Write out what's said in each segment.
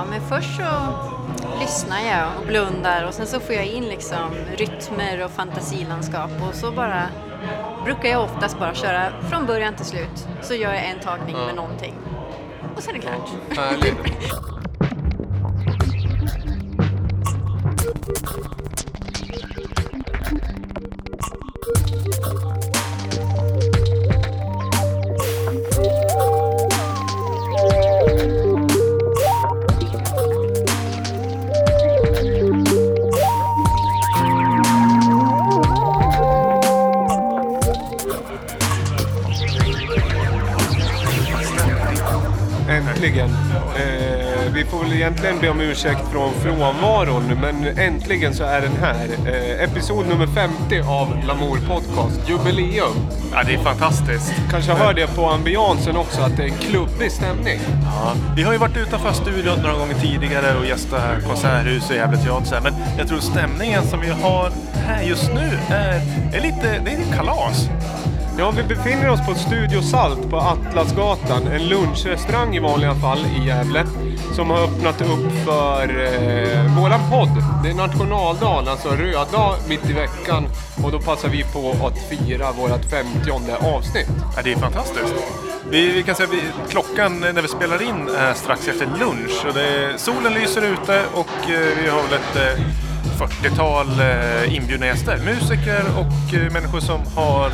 Ja, men först så lyssnar jag och blundar och sen så får jag in liksom rytmer och fantasilandskap och så bara brukar jag oftast bara köra från början till slut. Så gör jag en tagning med någonting. Och sen är det klart. Härligt. ursäkt från frånvaron, men äntligen så är den här. Eh, episod nummer 50 av Lamour Podcast, jubileum. Ja, det är fantastiskt. Kanske hör det på ambiansen också, att det är en klubbig stämning. Ja, vi har ju varit utanför studion några gånger tidigare och gästat konserthus och Gävle teater. Men jag tror stämningen som vi har här just nu är, är lite, det är lite kalas. Ja, vi befinner oss på Studio Salt på Atlasgatan, en lunchrestaurang i vanliga fall i Gävle, som har öppnat upp för eh, våran podd. Det är nationaldagen, alltså röddag mitt i veckan och då passar vi på att fira vårt 50 avsnitt. Ja, det är fantastiskt. Vi, vi kan säga att klockan när vi spelar in är strax efter lunch. Och det, solen lyser ute och eh, vi har väl ett eh, 40-tal eh, inbjudna gäster. Musiker och eh, människor som har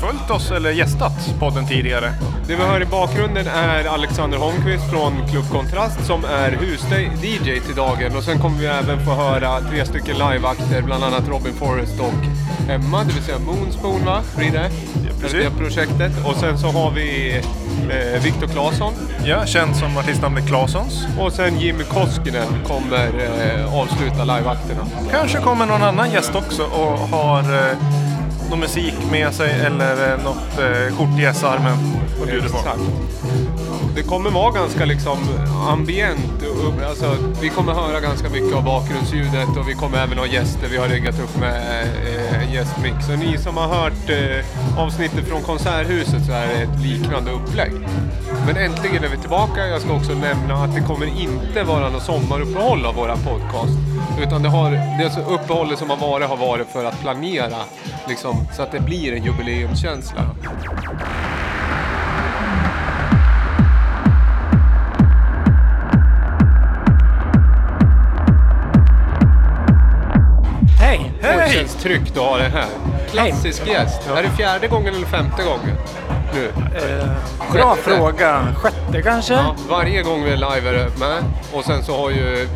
följt oss eller gästat podden tidigare. Det vi hör i bakgrunden är Alexander Holmqvist från Club Kontrast som är hus-DJ till dagen och sen kommer vi även få höra tre stycken liveakter, bland annat Robin Forrest och Emma, det vill säga Moonspoon va? Blir det? precis. det projektet. Och sen så har vi eh, Viktor Claesson Ja, känd som artistnamnet Claessons. och sen Jimmy Koskinen kommer eh, avsluta liveakterna. Kanske kommer någon annan gäst också och har eh, någon musik med sig eller eh, något eh, kort i armen och bjuder på. Exakt. Det kommer vara ganska liksom ambient. Alltså, vi kommer höra ganska mycket av bakgrundsljudet och vi kommer även ha gäster. Vi har riggat upp med eh, en gästmix. Och ni som har hört eh, avsnittet från Konserthuset så är det ett liknande upplägg. Men äntligen är vi tillbaka. Jag ska också nämna att det kommer inte vara något sommaruppehåll av våra podcast. Utan det, har, det uppehållet som har varit har varit för att planera liksom, så att det blir en jubileumskänsla. Hej! Det känns tryggt att ha det här. Klassisk gäst. Är det fjärde gången eller femte gången? Nu. Eh, bra Sjätte. fråga. Sjätte kanske? Ja, varje gång vi är live är det med. Och sen så har ju,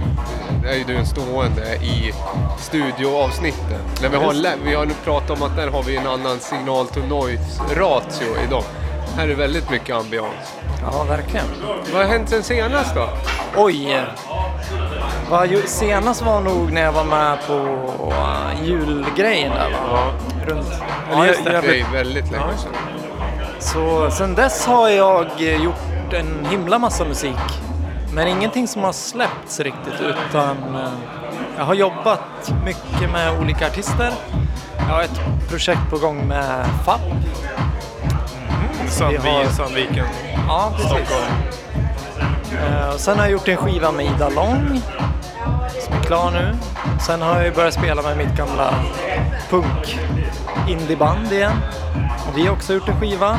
är ju du en stående i studioavsnittet. När vi, har, vi har nu pratat om att där har vi en annan signal to noise ratio idag. Här är det väldigt mycket ambians. Ja, verkligen. Vad har hänt sen senast då? Oj! eh, Vad ju, senast var nog när jag var med på uh, julgrejen där va? Ja, Runt. Ja, just det. det är väldigt länge sedan. Så sen dess har jag gjort en himla massa musik. Men ingenting som har släppts riktigt utan eh, jag har jobbat mycket med olika artister. Jag har ett projekt på gång med FAP. Sandvi, Vi har- Sandviken, Ja, precis. Stockholm. Eh, och sen har jag gjort en skiva med Ida Long som är klar nu. Sen har jag börjat spela med mitt gamla punk indieband igen. Vi har också gjort en skiva.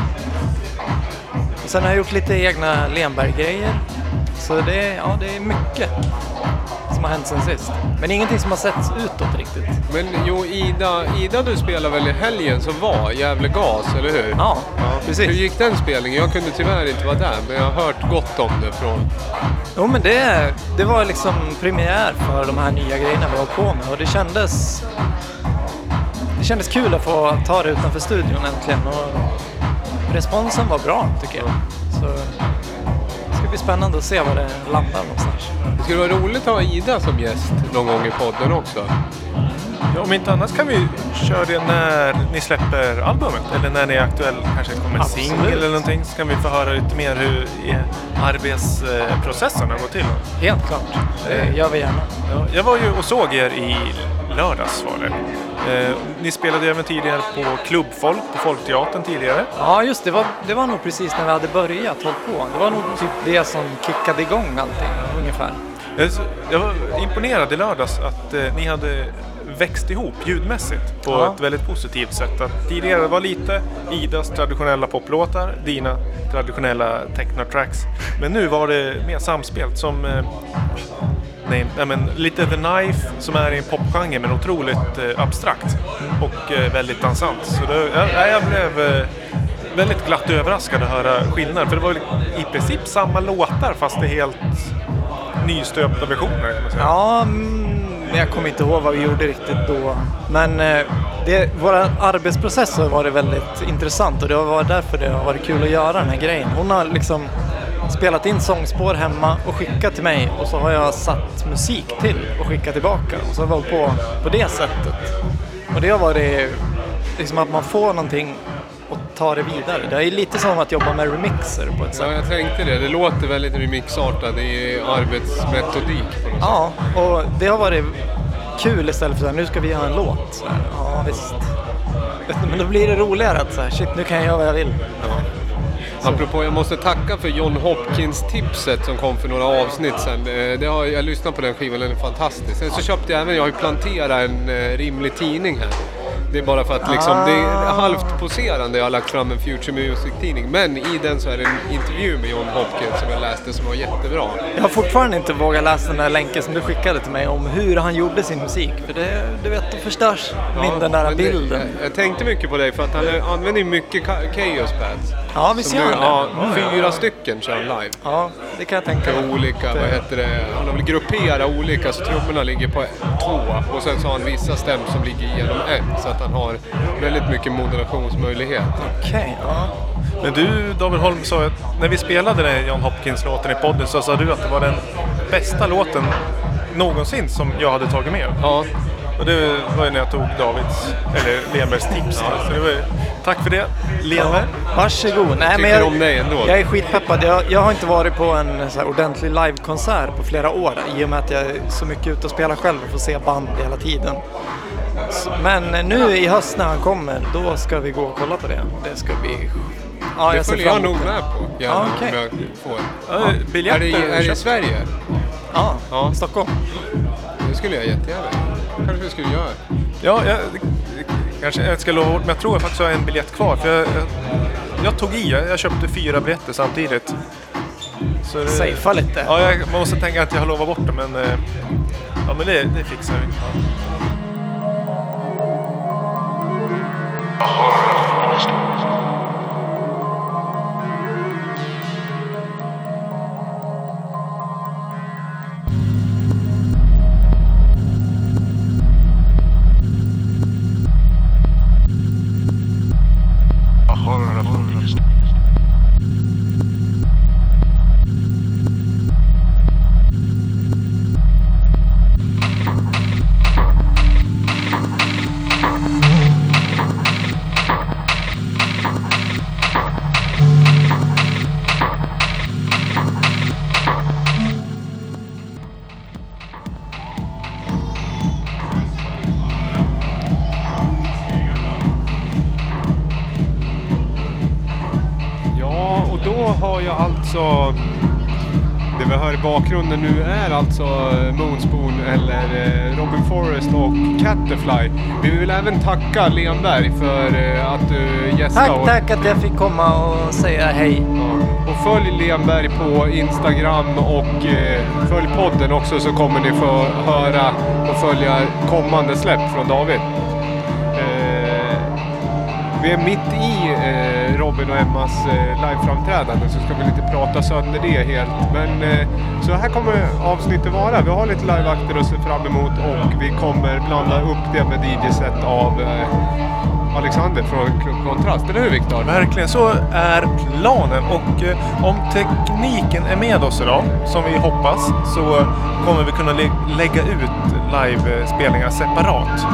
Och sen har jag gjort lite egna Lenberg-grejer. Så det är, ja, det är mycket som har hänt sen sist. Men ingenting som har setts utåt riktigt. Men jo, Ida, Ida du spelade väl i helgen som var, Gävle Gas, eller hur? Ja, Hur precis. gick den spelningen? Jag kunde tyvärr inte vara där, men jag har hört gott om det från... Jo men det, det var liksom premiär för de här nya grejerna vi har på med och det kändes kändes kul att få ta det utanför studion äntligen och responsen var bra tycker jag. Så det ska bli spännande att se var det landar någonstans. Det skulle vara roligt att ha Ida som gäst någon gång i podden också. Ja, om inte annars kan vi köra det när ni släpper albumet. Eller när ni är aktuell, kanske kommer en singel eller någonting. Så kan vi få höra lite mer hur eh, arbetsprocessen har gått till. Helt klart, det gör vi gärna. Ja, jag var ju och såg er i lördags var det. Eh, ni spelade ju även tidigare på Klubbfolk på Folkteatern tidigare. Ja just det, var, det var nog precis när vi hade börjat hålla på. Det var nog typ det som kickade igång allting ungefär. s- Jag var imponerad i lördags att eh, ni hade växt ihop ljudmässigt på Ja. ett väldigt positivt sätt. Att tidigare var lite Idas traditionella poplåtar, dina traditionella technotracks. Men nu var det mer samspelt som eh, nej, nej, men lite The Knife som är i en popgenre men otroligt eh, abstrakt och eh, väldigt dansant. Så det, jag, jag blev eh, väldigt glatt överraskad att höra skillnaden. För det var väl i princip samma låtar fast det är helt nystöpta versioner kan man säga. Ja, men jag kommer inte ihåg vad vi gjorde riktigt då. Men eh, det, våra arbetsprocess har varit väldigt intressant och det har varit därför det har varit kul att göra den här grejen. Hon har liksom spelat in sångspår hemma och skickat till mig och så har jag satt musik till och skickat tillbaka. Och så har vi hållit på på det sättet. Och det har varit liksom att man får någonting och tar det vidare. Det är lite som att jobba med remixer på ett sätt. Ja, jag tänkte det. Det låter väldigt remixartat i arbetsmetodik. Ja, och det har varit kul istället för att nu ska vi göra en låt. Så ja, visst. Men då blir det roligare att så här, shit, nu kan jag göra vad jag vill. Apropå, jag måste tacka för John Hopkins-tipset som kom för några avsnitt sedan. Eh, det har, jag lyssnat på den skivan, den är fantastisk. Sen så köpte jag även, jag har ju planterat en eh, rimlig tidning här. Det är bara för att liksom, det är Ah. halvt poserande. Jag har lagt fram en Future Music-tidning. Men i den så är det en intervju med John Hopkins som jag läste som var jättebra. Jag har fortfarande inte vågat läsa den där länken som du skickade till mig om hur han gjorde sin musik. För det, du vet, då förstörs min den där men det- bilden. Jag, tänkte mycket på dig för att han använder ju mycket Chaos Pads. Ja, visst gör han det? Ja, Mm. fyra stycken kör han live. Ja, det kan jag tänka mig. olika, vad heter det, han har väl grupperat olika så trummorna ligger på två och sen så har han vissa stäm som ligger genom en så att han har väldigt mycket modulationsmöjlighet. Okej, ja. Men du David Holm sa att när vi spelade den John Hopkins-låten i podden så sa du att det var den bästa låten någonsin som jag hade tagit med. Ja, Och det var ju när jag tog Davids, eller Lenbergs tips. Så det var, ju- tack för det, Lenberg. Varsågod. Nej, men jag, om dig ändå. Jag är skitpeppad. Jag, jag har inte varit på en så här ordentlig livekonsert på flera år i och med att jag är så mycket ute och spelar själv och får se band hela tiden. Men nu i höst när han kommer, då ska vi gå och kolla på det. Det ska bli... Ja, det jag följer jag nog med på. Gärna, Ja, okej. om jag får. Ja, Är biljetter det, är det i. Sverige? Ja, Ja. Stockholm. Det skulle jag jättegärna. kanske vi skulle göra. Ja, jag, kanske jag ska lova bort, men jag tror jag faktiskt har en biljett kvar. För jag, jag, jag tog i, jag, jag köpte fyra biljetter samtidigt. Så det- Safea lite. Ja, jag man måste tänka att jag har lovat bort det, men, eh, ja, men det, det fixar vi. Ja, hör i bakgrunden nu är alltså Moonspoon eller eh, Robin Forrest och Catterfly. Vi vill även tacka Lenberg för eh, att du gästade. Tack, tack att jag fick komma och säga hej. Ja. Och följ Lenberg på Instagram och eh, följ podden också så kommer ni få höra och följa kommande släpp från David. Vi är mitt i eh, Robin och Emmas eh, liveframträdande så ska vi inte prata sönder det helt. Men eh, så här kommer avsnittet vara. Vi har lite liveakter att se fram emot och vi kommer blanda upp det med DJ-set av eh, Alexander från Kontrast. Eller hur Viktor? Verkligen, så är planen. Och eh, om tekniken är med oss idag, som vi hoppas, så kommer vi kunna lä- lägga ut livespelningar separat.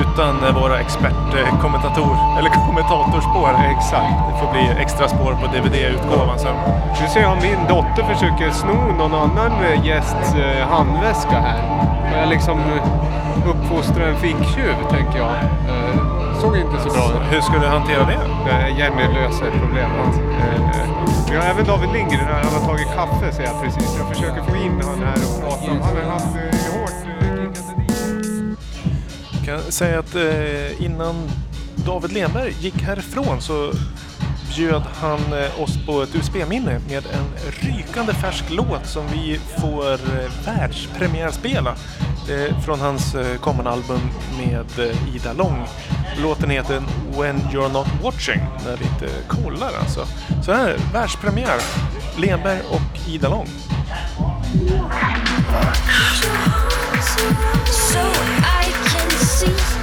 Utan eh, våra expertkommentator eller kommentatorspår. Exakt. Det får bli extra spår på DVD-utgåvan sen. Nu ser jag min dotter försöker sno någon annan eh, gästs eh, handväska här. Jag liksom eh, uppfostra en ficktjuv, tänker jag. Eh, såg inte så bra ut. Hur ska du hantera det? Eh, Jenny löser problemet. Eh, Vi har även David Lindgren här. Han har tagit kaffe ser jag precis. Jag försöker få in han här och prata. Han har haft eh, hårt eh, liv. Jag kan säga att eh, innan David Lenberg gick härifrån så bjöd han eh, oss på ett USB-minne med en rykande färsk låt som vi får eh, världspremiärspela eh, från hans eh, kommande album med eh, Ida Long. Låten heter When You're Not Watching, när vi inte kollar alltså. Så här, världspremiär. Lenberg och Ida Long. So I can see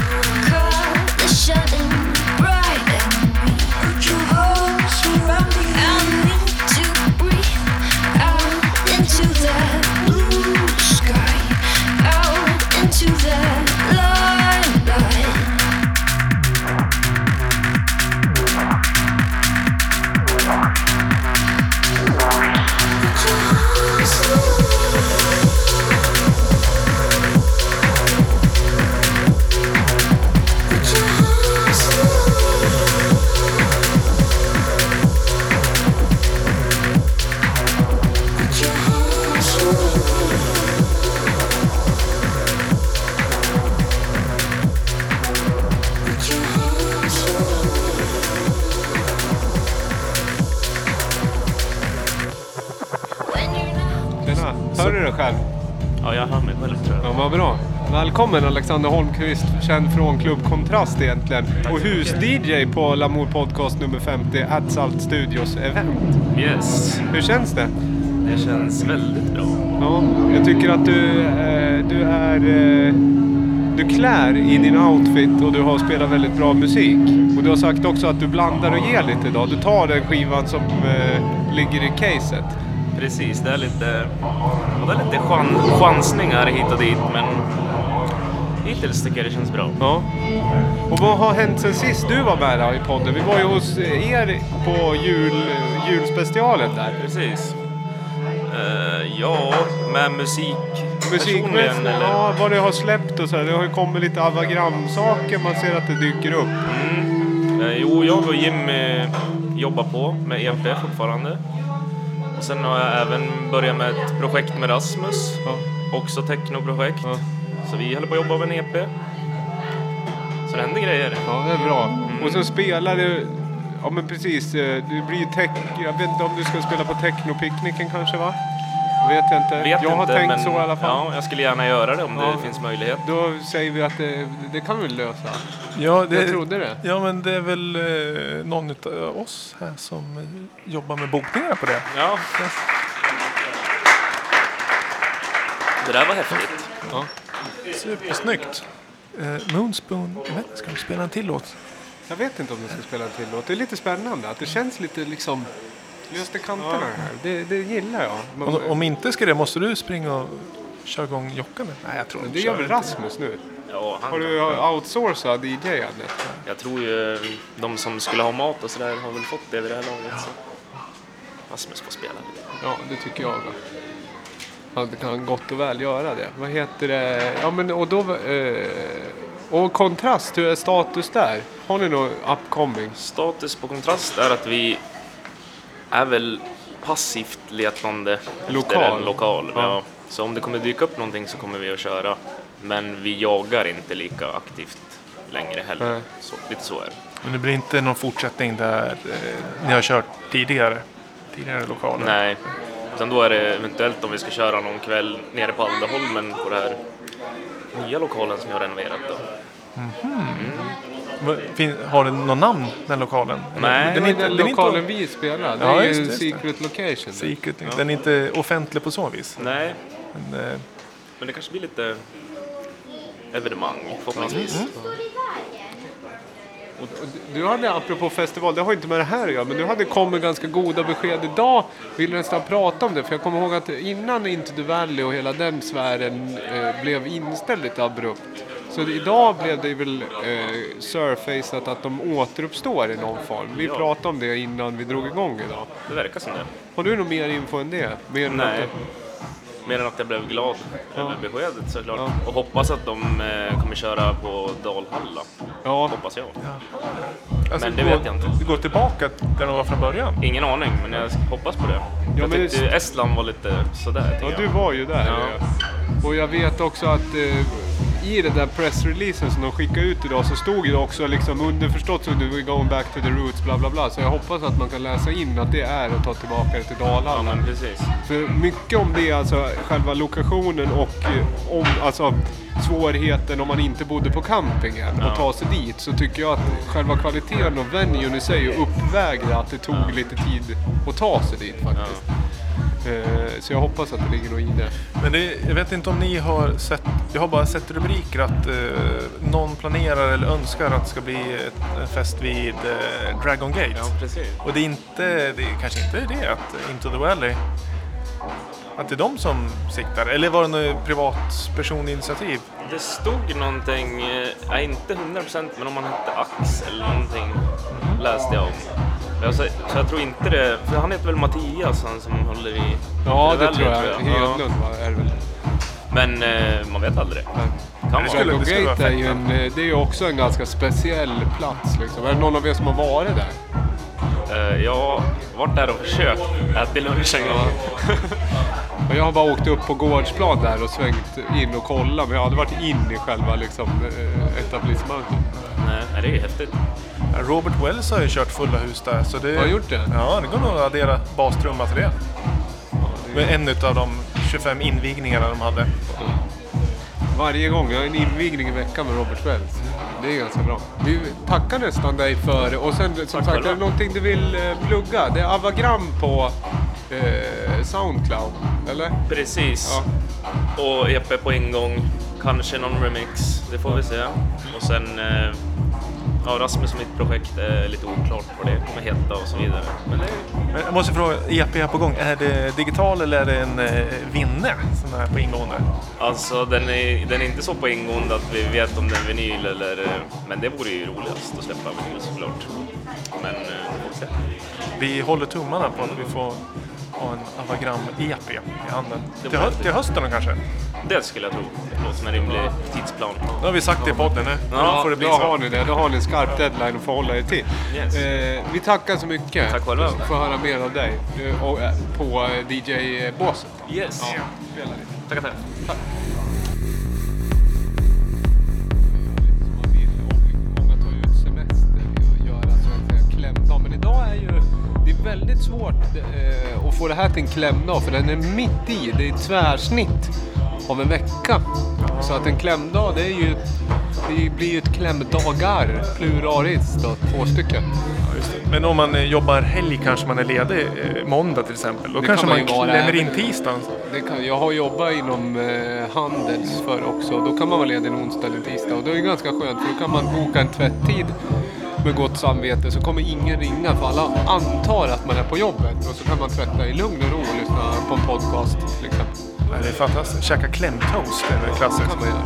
Alexander Holmqvist, känd från Klubb Kontrast egentligen. Och hus-DJ på Lamour Podcast nummer 50, at Salt Studios event. Yes, Hur känns det? det känns väldigt bra. Ja, jag tycker att du, eh, du är... Eh, du klär i din outfit och du har spelat väldigt bra musik. Och du har sagt också att du blandar och ger lite idag. Du tar den skivan som eh, ligger i caset. Precis, det är lite, det är lite chan, chansningar hit och dit, men hittills tycker jag det känns bra. Ja. Och vad har hänt sen sist du var med då i podden? Vi var ju hos er på jul, julspecialen där. Precis. Eh, ja, med musik Musikmässigt, personligen, eller? ja, vad det har släppt och så här. Det har ju kommit lite avagramsaker, man ser att det dyker upp. Mm. Eh, jo, jag och Jimmy jobbar på med EP fortfarande. Och sen har jag även börjat med ett projekt med Rasmus, Ja. också technoprojekt. Ja. Så vi håller på att jobba med en EP. Så det händer grejer. Ja, det är bra. Mm. Och så spelar du... Ja men precis, eh, det blir ju tech... Jag vet inte om du ska spela på technopicknicken kanske va? Vet jag inte. Vet jag har inte, tänkt men så i alla fall. Ja, jag skulle gärna göra det om Ja. det finns möjlighet. Då säger vi att det, det kan vi lösa. Ja, det, Jag trodde det. Ja, men det är väl eh, någon av oss här som jobbar med bokningar på det. Ja. Det där var häftigt. Ja. Supersnyggt. Eh, Moonspoon, inte, ska de spela en till låt? Jag vet inte om jag ska spela en till låt. Det är lite spännande att det känns lite liksom... I kanterna det här. Det, det gillar jag. Men, Om, om inte ska det, måste du springa och köra igång Jockan? nu? Nej, jag tror inte det gör väl Rasmus nu? Ja, han, Har du outsourcat DJ-andet? Jag tror ju de som skulle ha mat och sådär har väl fått det vid det här laget. Så. Rasmus får spela lite. Ja, det tycker jag. då. Han kan gott och väl göra det. Vad heter det? Ja, men och då... Eh, och kontrast, hur är status där? Har ni något upcoming? Status på kontrast är att vi är väl passivt letande efter Lokal. en lokal. Ja. Ja. Så om det kommer dyka upp någonting så kommer vi att köra. Men vi jagar inte lika aktivt längre heller. Nej. Så, lite så är det. Men det blir inte någon fortsättning där eh, ni har kört tidigare? Tidigare lokaler? Nej, utan då är det eventuellt om vi ska köra någon kväll nere på Aldaholmen på den här nya lokalen som jag har renoverat. Då. Va- fin- Har den någon namn, den lokalen? Nej, Den, är inte, den den lokalen inte vi spelar, det Ja, är ju en secret location. secret, den är inte offentlig på så vis. Nej, Men, eh, men det kanske blir lite evenemang förhoppningsvis. Och du hade, apropå festival, det har inte med det här att göra, men du hade kommit ganska goda besked idag. Vill nästan prata om det, för jag kommer ihåg att innan Into the Valley och hela den sfären eh, blev inställd lite abrupt. Så idag blev det väl eh, surfacat att de återuppstår i någon form. Vi Ja. pratade om det innan vi drog igång idag. Det verkar som det. Har du något mer info än det? Mer än Nej. att Mer än att jag blev glad över beskedet såklart. Ja. Och hoppas att de eh, kommer köra på Dalhalla. Ja, Hoppas jag. Alltså, Men det gå- vet jag inte. Gå tillbaka där de var från början. Ingen aning, men jag hoppas på det. jag tyckte det- Estland var lite sådär. ja tycker du jag. var ju där. Ja. ja. Och jag vet också att eh, i den där pressreleasen som de skickade ut idag så stod det också liksom underförstått så du going back to the roots bla bla bla. Så jag hoppas att man kan läsa in att det är att ta tillbaka det till Ja, Dalarna. men precis. För mycket om det, alltså själva lokationen och eh, om, alltså, svårigheten om man inte bodde på campingen Ja. och ta sig dit så tycker jag att själva kvaliteten och venuen i sig uppvägde att det tog lite tid att ta sig dit faktiskt. Eh, så jag hoppas att det ligger något i det. Men det, jag vet inte om ni har sett, jag har bara sett rubriker att eh, någon planerar eller önskar att det ska bli ett, en fest vid eh, Dragon Gate. Ja, precis. Och det är inte, det är kanske inte det att Into the Valley, att det är de som siktar? Eller var det något privatpersoninitiativ? Det stod någonting, eh, är inte 100% men om han hette Axel eller någonting läste jag om. Jag, så, så jag tror inte det, för han heter väl Mattias han som håller i Ja, det Valley, tror jag. Ja. Hedlund va, är det väl. Men eh, man vet aldrig. Kan det skulle- Dragon vara Gate är ju, en, eh, det är ju också en ganska speciell plats liksom. Är det någon av er som har varit där? Eh, jag har varit där och försökt äta lunch en gång. Och jag har bara åkt upp på gårdsplan där och svängt in och kollat men jag har aldrig varit in i själva liksom, eh, etablissemanget. Nej, det är häftigt. Robert Wells har ju kört fulla hus där. Så det, Har gjort det? Ja, det går nog att addera bastrumma till det. Med en av de 25 invigningarna de hade. Varje gång. Jag har en invigning i veckan med Robert Wells. Det är ganska bra. Vi tackar nästan dig för och sen som sagt, själva. är det någonting du vill eh, plugga? Det är Avagram på eh, Soundcloud, eller? Precis. Ja. Och EP på ingång, kanske någon remix, det får vi se. Och sen, eh, ja Rasmus och mitt projekt är lite oklart vad det kommer heta och så vidare. Men det är, jag måste fråga, EP här på gång. Är det digital eller är det en eh, vinne som är på ingående? alltså den är, den är inte så på ingående att vi vet om det är vinyl eller, eh, men det vore ju roligast att släppa vinyl såklart. Men vi får se. Vi håller tummarna på att vi får ha en Avagram-EP i handen. Det Till, hö- till hösten då kanske? Det skulle jag tro. Det låter som en rimlig tidsplan. Nu har vi sagt det i podden. Nu Ja, får det bli Då så. har ni det. Då har ni en skarp deadline att förhålla er till. Yes. Eh, vi tackar så mycket. Tack själva. Få höra mer av dig eh, och, eh, på eh, DJ-båset. Yes. Tackar, tackar. och många tar ut semester och klämdag. Men idag är ju väldigt svårt eh, att få det här till en klämdag för den är mitt i. Det är ett tvärsnitt av en vecka. Så att en klämdag det är ju det blir ju ett klämdagar pluralis då, två stycken. Men om man eh, jobbar helg kanske man är ledig eh, måndag till exempel. Då Det kanske kan man man klämmer in tisdagen. Det kan, jag har jobbat inom eh, Handels för också. Då kan man vara ledig en onsdag eller tisdag. Och det är ganska skönt för då kan man boka en tvätttid med gott samvete så kommer ingen ringa för alla antar att man är på jobbet. Och så kan man tvätta i lugn och ro och lyssna på en podcast till exempel. Nej, det är fantastiskt. Käka klämtoast är väl Det klassiskt. kan man göra.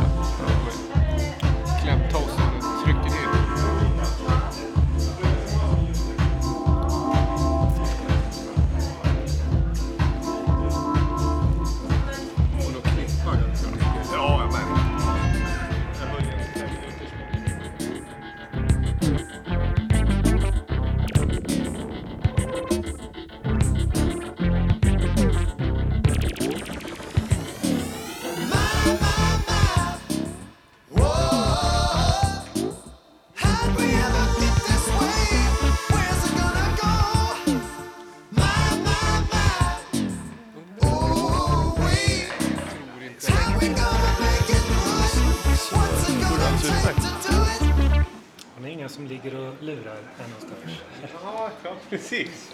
Precis.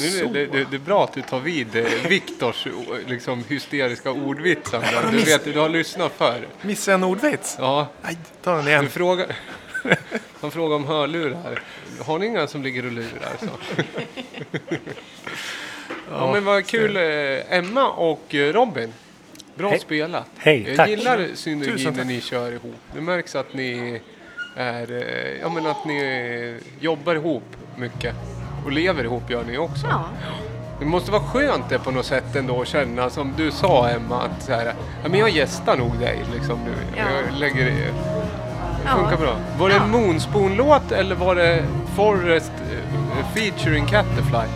Nu det, det, det är bra att du tar vid eh, Viktors o- liksom, hysteriska ordvitsar. Du vet, du har lyssnat för. Missade en ordvits? Ja, Nej, ta den igen. du frågar, han frågar om hörlurar. Har ni inga som ligger och lurar? Så. Ja, men vad kul. eh, Emma och eh, Robin. Bra Hej. spelat. Hej, Jag tack. gillar synergin när ni kör ihop. Det märks att ni är, eh, ja men att ni jobbar ihop mycket. Och lever ihop gör ni också. Ja, Det måste vara skönt det på något sätt ändå att känna som du sa Emma att så här, ja, men jag gästar nog dig liksom nu. Ja. Jag lägger det. Ja. Funkar bra. Var det en Ja. Moonspoon-låt eller var det Forrest eh, featuring Catterfly?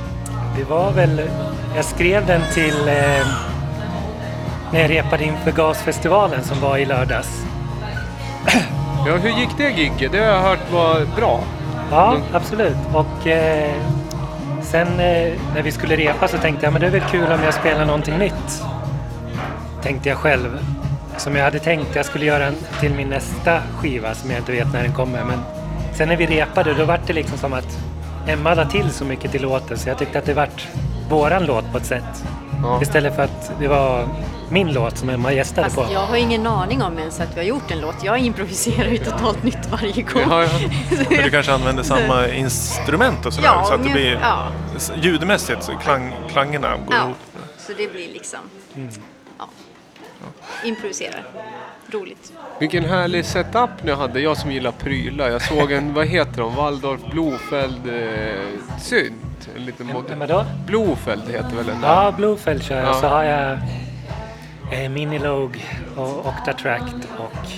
Det var väl... Jag skrev den till... Eh, när jag repade inför Gasfestivalen som var i lördags. Ja, hur gick det gigget? Det har jag hört var bra. Ja, absolut. Och eh, sen eh, när vi skulle repa så tänkte jag men det är väl kul om jag spelar någonting nytt. Tänkte jag själv. Som jag hade tänkt jag skulle göra en till min nästa skiva som jag inte vet när den kommer. Men sen när vi repade då var det liksom som att Emma la till så mycket till låten så jag tyckte att det vart våran låt på ett sätt. Ja. Istället för att det var min låt som Emma gästade Fast på. jag har ingen aning om ens att vi har gjort en låt. Jag improviserar ju totalt nytt varje gång. Ja, ja. Men du kanske använder samma instrument och sådär Ja, så att det blir ja. ljudmässigt så klang, klangerna går Ja, ihop. så det blir liksom... Mm. Ja. Improvisera. Roligt. Vilken härlig setup ni hade. Jag som gillar prylar. Jag såg en, vad heter de? Waldorf Blofeld eh, synt. En liten mod- Emma då? Blofeld heter väl den där? Ja, Bluefeld kör jag. Ja. Så har jag eh, Minilog och Octatract och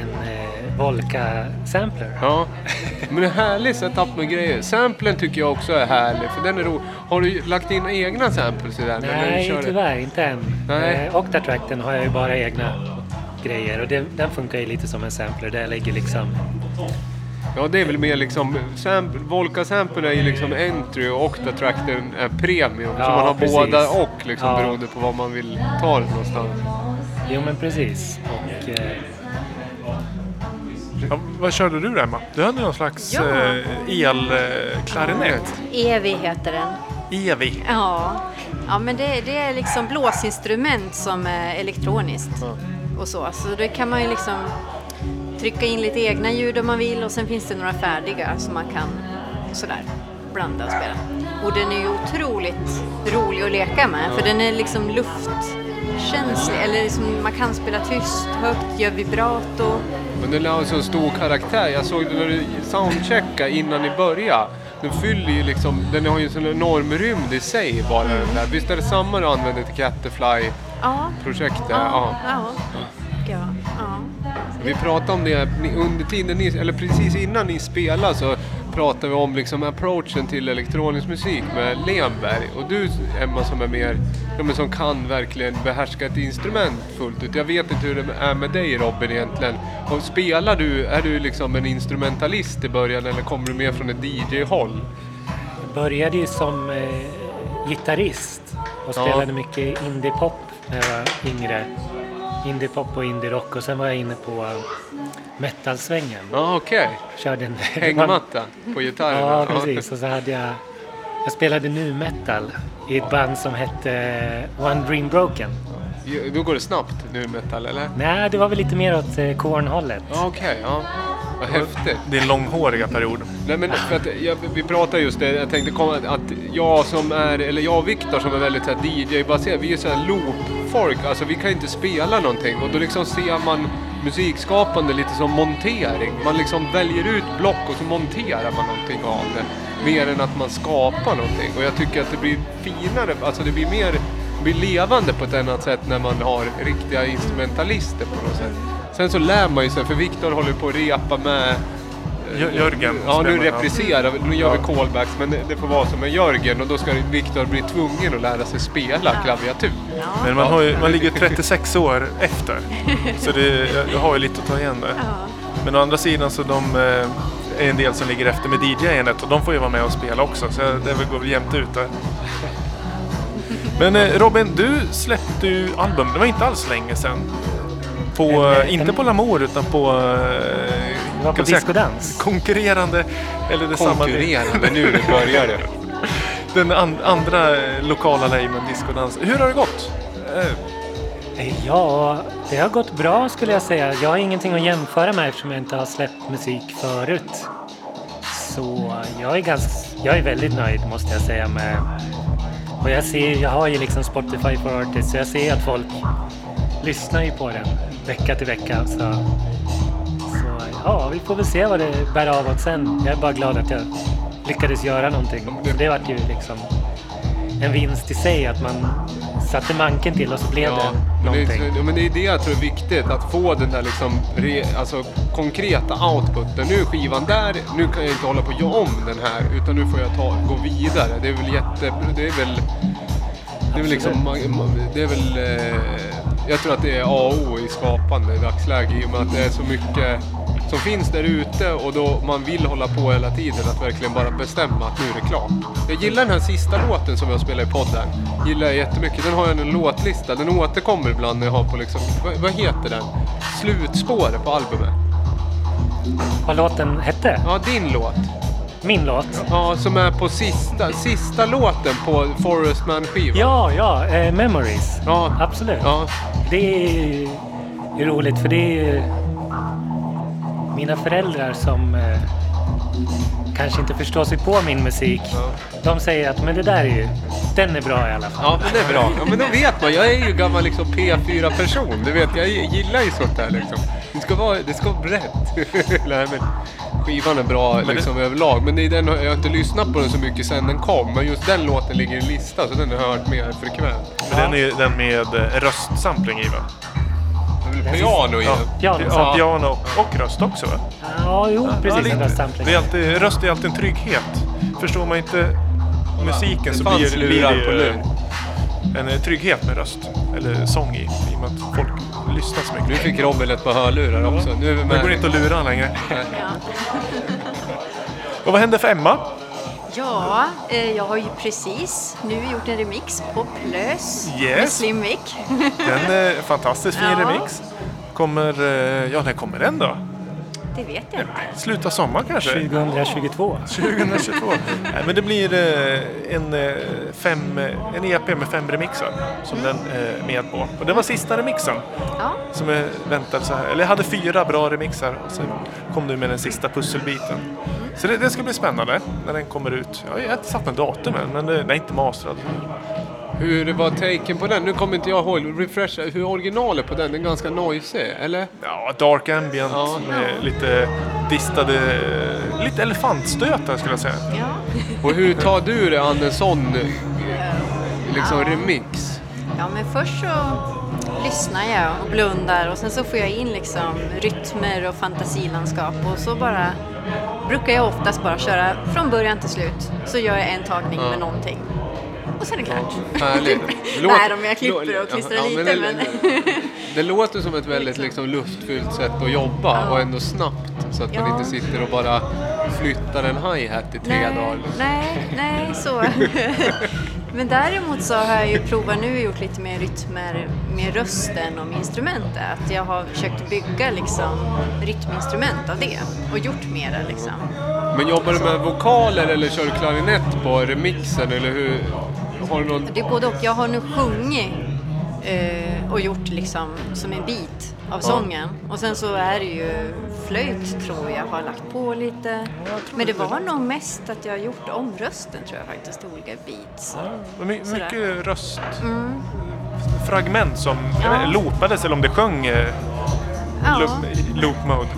en eh, Volca-sampler. Ja, men en härlig setup med grejer. Samplen tycker jag också är härlig, för den är ro. Har du lagt in egna samples i den? Nej, tyvärr inte än. Nej. Eh, Octatracten har jag ju bara egna grejer och det, den funkar ju lite som en sampler där jag lägger liksom... Ja, det är väl mer liksom... Sample, Volca Sample är ju liksom entry och Octatracten är premium. Ja, så man har precis. båda och liksom Ja. beroende på var man vill ta det någonstans. Jo men precis. Och, eh, Ja, vad körde du Emma? Du hade någon slags Ja. eh, elklarinett. Evi heter den. Evi. Ja, ja men det, det är liksom blåsinstrument som är elektroniskt. Och så. så det kan man ju liksom trycka in lite egna ljud om man vill och sen finns det några färdiga som man kan sådär blanda och spela. Och den är ju otroligt rolig att leka med för den är liksom luftkänslig eller liksom, man kan spela tyst, högt, gör vibrato. Men den har så stor karaktär. Jag såg det när du soundcheckade innan ni började. Den fyller ju liksom, den har ju en sån enorm rymd i sig bara den där. Visst är det samma du använder till Catterfly-projektet? Ja, Ja. ja, ja. Ja, ja. Vi pratade om det under tiden ni, eller precis innan ni spelade så pratade vi om liksom approachen till elektronisk musik med Lenberg. Och du Emma som är mer, ja, som kan verkligen behärska ett instrument fullt ut. Jag vet inte hur det är med dig Robin egentligen. Och spelar du, är du liksom en instrumentalist i början eller kommer du mer från ett DJ-håll? Jag började ju som eh, gitarrist och Ja. spelade mycket indie-pop när jag var yngre. Indie-pop och indie-rock och sen var jag inne på eh, metal-svängen. Ja okej. Körde en Hängmatta på gitarren. Ja, precis. Och så hade jag... Jag spelade nu metal i ett band som hette One Dream Broken. Då går det snabbt nu metal eller? Nej, det var väl lite mer åt eh, Korn-hållet. Ja okej, ja. Vad häftigt. Din långhåriga period. Nej men för att jag, vi pratade just det, jag tänkte komma att jag som är, eller jag och Viktor som är väldigt DJ-baserad, vi är så här folk, alltså vi kan inte spela någonting och då liksom ser man musikskapande lite som montering. Man liksom väljer ut block och så monterar man någonting av det. Mer än att man skapar någonting och jag tycker att det blir finare, alltså det blir mer, blir levande på ett annat sätt när man har riktiga instrumentalister på något sätt. Sen så lär man ju sig, för Viktor håller på att repa med Jörgen. Ja, nu repriserar vi. Nu gör vi callbacks, men det, det får vara som med Jörgen och då ska Viktor bli tvungen att lära sig spela klaviatur. Men man, har ju, man ligger ju 36 år efter. Så det, jag, jag har ju lite att ta igen där. Men å andra sidan så de eh, är en del som ligger efter med DJ-andet och de får ju vara med och spela också. Så det går väl jämnt ut där. Men eh, Robin, du släppte ju album, det var inte alls länge sedan. På, En, eh, en- inte på Lamour utan på... Det var på vi discodans. Konkurrerande, eller detsamma. Konkurrerande, nu det börjar det. Den an, andra eh, lokala labeln Discodans. Hur har det gått? Eh, Ja, det har gått bra skulle jag säga. Jag har ingenting att jämföra med eftersom jag inte har släppt musik förut. Så jag är, ganska, jag är väldigt nöjd måste jag säga med... Och jag ser, jag har ju liksom Spotify for Artists så jag ser att folk lyssnar ju på den vecka till vecka. Så ja, vi får väl se vad det bär av åt sen. Jag är bara glad att jag lyckades göra någonting. Det vart ju liksom en vinst i sig att man satte manken till och så blev Ja, det men det, någonting. ja, men det är det jag tror är viktigt, att få den där liksom, re, alltså, konkreta outputen. Nu är skivan där, nu kan jag inte hålla på att göra om den här, utan nu får jag ta, gå vidare. Det är väl jätte... Det är väl... Det är väl liksom... Det är väl... Eh, jag tror att det är A och O i skapande i dagsläget i och med att det är så mycket som finns där ute och då man vill hålla på hela tiden att verkligen bara bestämma att nu är det klart. Jag gillar den här sista låten som jag spelar i podden. Gillar jag jättemycket. Den har jag en låtlista. Den återkommer ibland när jag har på liksom, vad, heter den? Slutspåret på albumet. Vad låten hette? Ja, din låt. Min låt? Ja, som är på sista, sista låten på Forest Man-skivan. Ja, ja, eh, Memories. Ja. Absolut. Ja. Det är är roligt för det är ju mina föräldrar som eh, kanske inte förstår sig på min musik. De säger att men det där är ju, den är bra i alla fall. Ja, men det är bra. Ja, men då vet man. Jag är ju gammal liksom P4-person. Du vet, jag gillar ju sånt där liksom. Det ska vara, det ska vara brett. Nej, men skivan är bra liksom överlag. Men det är den, jag har inte lyssnat på den så mycket sen den kom. Men just den låten ligger i en lista så den har jag hört mer frekvent. Men den är den med eh, röstsampling i va? Piano i Ja. Piano, ja, piano och röst också va? Ja, jo, precis. Ja, en röstsampling. det är alltid, röst är alltid en trygghet. Förstår man inte musiken Det så blir, blir det på ju lur. en eh, trygghet med röst. Eller sång i. I och med att folk lyssnar så Nu mycket. fick Robin ett par hörlurar också. Nu är vi Det går med. inte att lura längre. Ja. Och vad hände för Emma? Ja, eh, jag har ju precis nu gjort en remix på Plös med Yes. Slim Vic. Den är fantastiskt fin Ja. remix. Kommer, eh, ja när kommer den då? Det vet jag inte. Sluta sommar kanske? 2022. 2022. Nej, men det blir eh, en, eh, fem, eh, en EP med fem remixar som den är med på. Och det var sista remixen Ja, som jag väntade så här. Eller jag hade fyra bra remixar och sen kom du med den sista pusselbiten. Så det, det ska bli spännande när den kommer ut. Jag har inte satt en datum än, men det, den är inte masterad. Hur var taken på den? Nu kommer inte jag ihåg. Refresha. Hur originalet på den? Den är ganska noisy, eller? Ja, dark ambient Ja. med lite distade, lite elefantstötar skulle jag säga. ja. Och hur tar du det an en sån liksom remix? ja, men först så lyssnar jag och blundar och sen så får jag in liksom rytmer och fantasilandskap och så bara brukar jag oftast bara köra från början till slut. Så gör jag en tagning med någonting. Och sen är det klart. Härligt. Nej, de jag klipper och klistrar Ja, lite det, men... det låter som ett väldigt liksom, lustfyllt sätt att jobba och ändå snabbt så att man Ja. inte sitter och bara flyttar en hi-hat i tre nej, dagar. Nej, nej, så. Men däremot så har jag ju provat nu gjort lite mer rytmer med rösten och med instrumentet. Att jag har försökt bygga liksom rytminstrument av det och gjort mera liksom. Men jobbar du med vokaler eller kör du klarinett på remixen eller hur? Har du någon... Det är både och. Jag har nu sjungit eh, och gjort liksom som en bit av sången. Och sen så är det ju flöjt tror jag har lagt på lite. Men det var nog mest att jag har gjort om rösten tror jag faktiskt till olika beats. Men my- Sådär. mycket röst. Fragment som inte, loopades eller om det sjöng eh, Ja. loop, loop mode.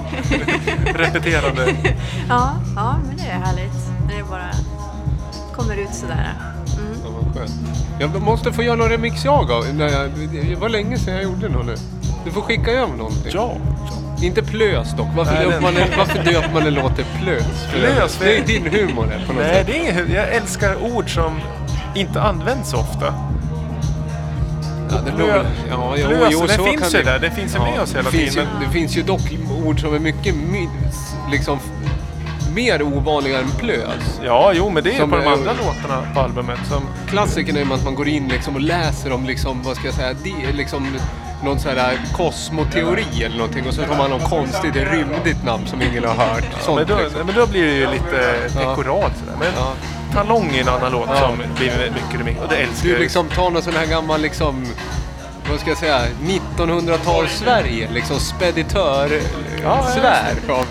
Repeterande. Ja, ja, men det är härligt när det bara kommer ut sådär. Ja, skönt. Jag måste få göra någon remix jag av. Det var länge sedan jag gjorde någon nu. Du får skicka över någonting. Ja. Inte plös dock. Varför, Nej, döper, man en, varför döper man en låt till plös? Plös, Det är din humor det, på något Nej, sätt. det är inget, jag älskar ord som inte används så ofta. Ja, det Plö- beror väl- ja, jo, plös, jo, det så finns kan ju det- där, det finns ju med oss hela tiden, Ju, det finns ju dock ord som är mycket my, liksom, mer ovanliga än plös. Ja, jo, men det är Som på de är- andra låtarna på albumet. Som, Klassikern är ju att man går in liksom och läser om liksom, vad ska jag säga, det, liksom, någon sån här kosmoteori eller någonting och så har man något konstigt, rymdigt namn som ingen har hört. Sånt, men, då, liksom. men då blir det ju lite dekorat sådär. Men Ja. Talong är en annan låt Ja. som blir mycket remix. Och det älskar Du liksom tar någon sån här gammal liksom, vad ska jag säga, 1900-tals Sverige, liksom speditör-svär av...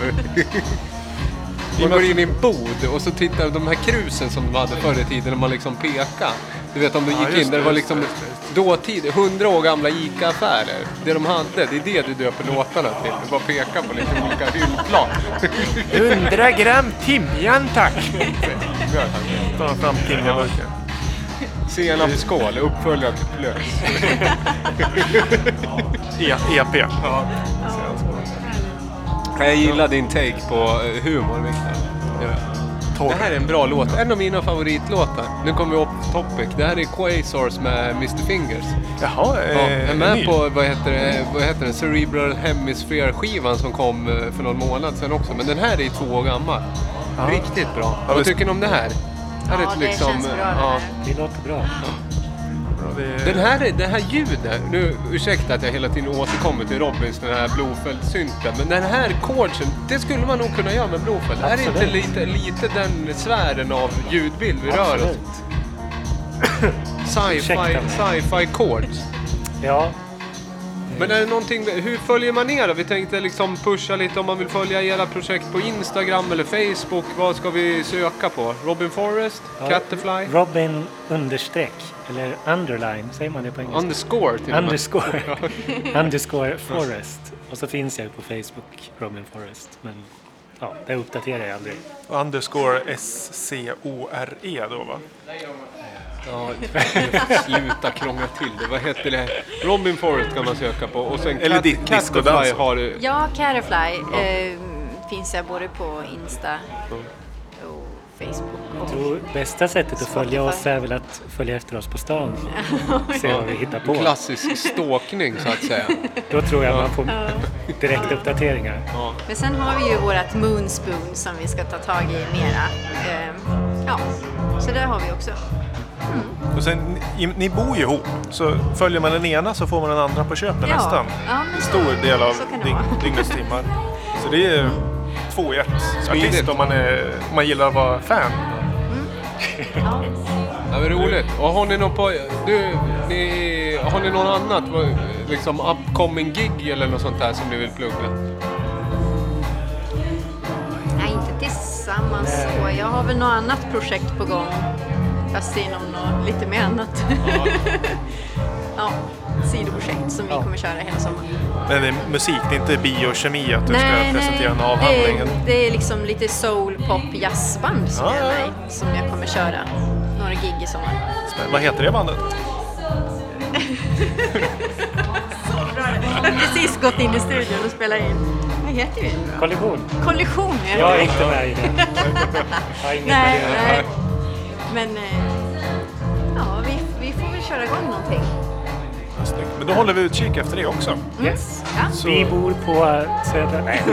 Man går in i en bod och så tittar de här krusen som de hade förr i tiden när man liksom pekade. Du vet om du Ja, gick just in, det det, var just liksom det, just dåtid, hundra år gamla ICA-affärer. Det de hade, det är det du döper låtarna till. Du bara pekar på lite olika hyllplan. 100 gram timjan tack! Han fram timjanburken. Senapsskål, uppföljare till Plös. EP. Ja. Jag gillar din take på eh, humor, Viktor. Ja. Det här är en bra låt. En av mina favoritlåtar. Nu kommer vi off topic. Det här är Quasars med Mr Fingers. Jaha, Ja, jag är eh, med ny. på, vad heter det, vad heter den, Cerebral Hemisphere-skivan som kom eh, för någon månad sedan också. Men den här är två år gammal. Riktigt bra. Ja, Vad det- tycker ni om det här? Här är Ja, ett det liksom, känns bra det ja. Det låter bra. Ja, det- Den här, det här ljudet, nu ursäkta att jag hela tiden återkommer till Robins, den här Blofeld-synten, men den här chordsen, det skulle man nog kunna göra med Blofeld. Det här är inte Absolut. lite, lite den sfären av ljudbild vi rör oss. Absolut. Sci-fi, sci-fi chords. Ja, Men är det någonting, hur följer man er då? Vi tänkte liksom pusha lite om man vill följa era projekt på Instagram eller Facebook. Vad ska vi söka på? Robin Forrest? ja. Catterfly? Robin understreck, eller underline, säger man det på engelska? Underscore till. Underscore. underscore Forest. Och så finns jag på Facebook, Robin Forest. Men ja, det uppdaterar jag aldrig. Underscore S-C-O-R-E då va? Ja, sluta krångla till det. Vad heter det? Robin Forrest kan man söka på. Och sen Eller Cat- di- Catterfly discodans. har du. Ja, Caterfly eh, finns jag både på Insta och Facebook. Jag Och, tror bästa sättet att följa oss är väl att följa efter oss på stan. Se vad vi hittar på. Klassisk stalkning så att säga. Då tror jag man får direktuppdateringar. men sen har vi ju vårat Moonspoon som vi ska ta tag i mera. Eh, ja, så där har vi också. Och sen, ni, ni bor ju ihop, så följer man den ena så får man den andra på köpet Ja. nästan. Ja, En stor del av dygn, dygnets timmar. Så det är tvåhjärtsartist Smidigt. om man, är, om man gillar att vara fan. Ja. Ja, men roligt. Och har ni något på... Du, ni, har ni något annat? Liksom upcoming gig eller något sånt där som ni vill plugga? Nej, inte tillsammans så. Jag har väl något annat projekt på gång. Fast inom något lite mer annat. ja, sidoprojekt som vi kommer köra hela sommaren. Men det är musik, det är inte biokemi att du ska presentera en det, avhandling. är, det är liksom lite soul, pop, jazzband som Ja, jag är ja, i, som jag kommer köra. Några gig i sommar. Spännande. Vad heter det bandet? Jag har precis gått in i studion och spelat in. Vad heter det? Kollision. Kollision heter Jag är det. inte med i det. Jag har inget med Nej, det nej. Men eh, ja, vi, vi får väl köra igång någonting. Snyggt. Men då håller vi utkik efter det också. Yes. Ja. Så, Vi bor på Södra... Nej.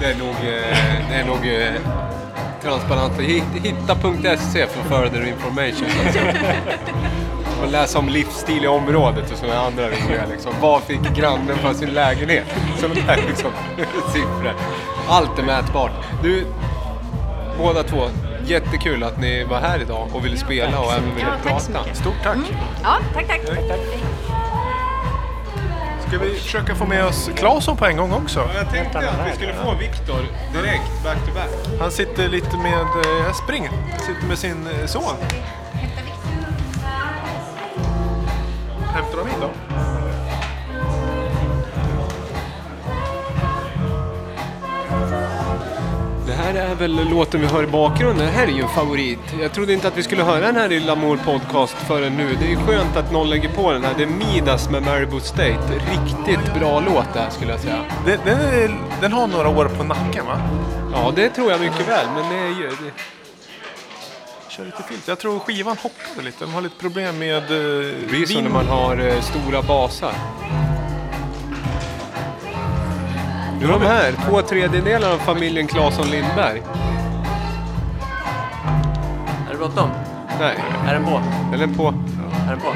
Det är nog, eh, det är nog eh, transparent. Hit- Hitta.se för further information. Och läsa om livsstil i området och sådana andra roliga liksom. Vad fick grannen för sin lägenhet? Sådana där liksom, siffror. Allt är mätbart. Du, båda två, jättekul att ni var här idag och ville spela och även ville Ja, prata. stort tack. Ja, tack, tack. Ska vi försöka få med oss Claesson på en gång också? Jag tänkte att vi skulle få Viktor direkt, back to back. Han sitter lite med... eh, Jag springer. Han sitter med sin eh, son. Hämtar de in då? Här är väl låten vi hör i bakgrunden. Det här är ju en favorit. Jag trodde inte att vi skulle höra den här i Lamour Podcast förrän nu. Det är skönt att någon lägger på den här. Det är Midas med Marabou State. Riktigt bra låt det här skulle jag säga. Den, den, är, den har några år på nacken va? Ja, det tror jag mycket väl. Men det är ju... Det... Kör lite filt. Jag tror skivan hoppade lite. De har lite problem med... Eh, så när man har eh, stora basar. Nu är de här, två tredjedelar av familjen Claesson Lindberg. Är det bråttom? Nej, Är den på? eller på. Är den på?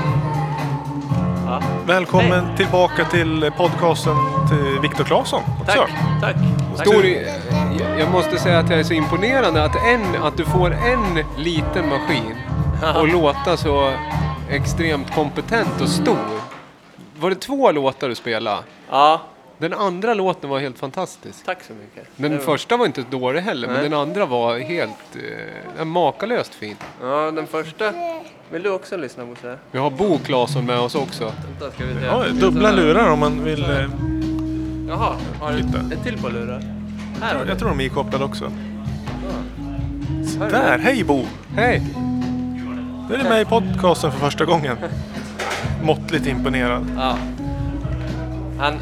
Ja. Välkommen tillbaka till podcasten till Viktor Claesson. Tack, tack. tack. Stor, jag- jag måste säga att jag är så imponerande att, en, att du får en liten maskin och låta så extremt kompetent och stor. Var det två låtar du spelade? Ja, Den andra låten var helt fantastisk. Tack så mycket. Den var- första var inte dålig heller, men Nej. den andra var helt eh, makalöst fin. Ja, den första. Vill du också lyssna Bosse? Vi har Bo Claesson med oss också. Vänta, ska vi se. Ja, dubbla lurar om man vill... eh, Jaha, har du ett till par lurar? Här du. Jag tror de är ikopplade också. Har Där, hej Bo! Hej! Nu är du med i podcasten för första gången. Måttligt imponerad. Ja. Han,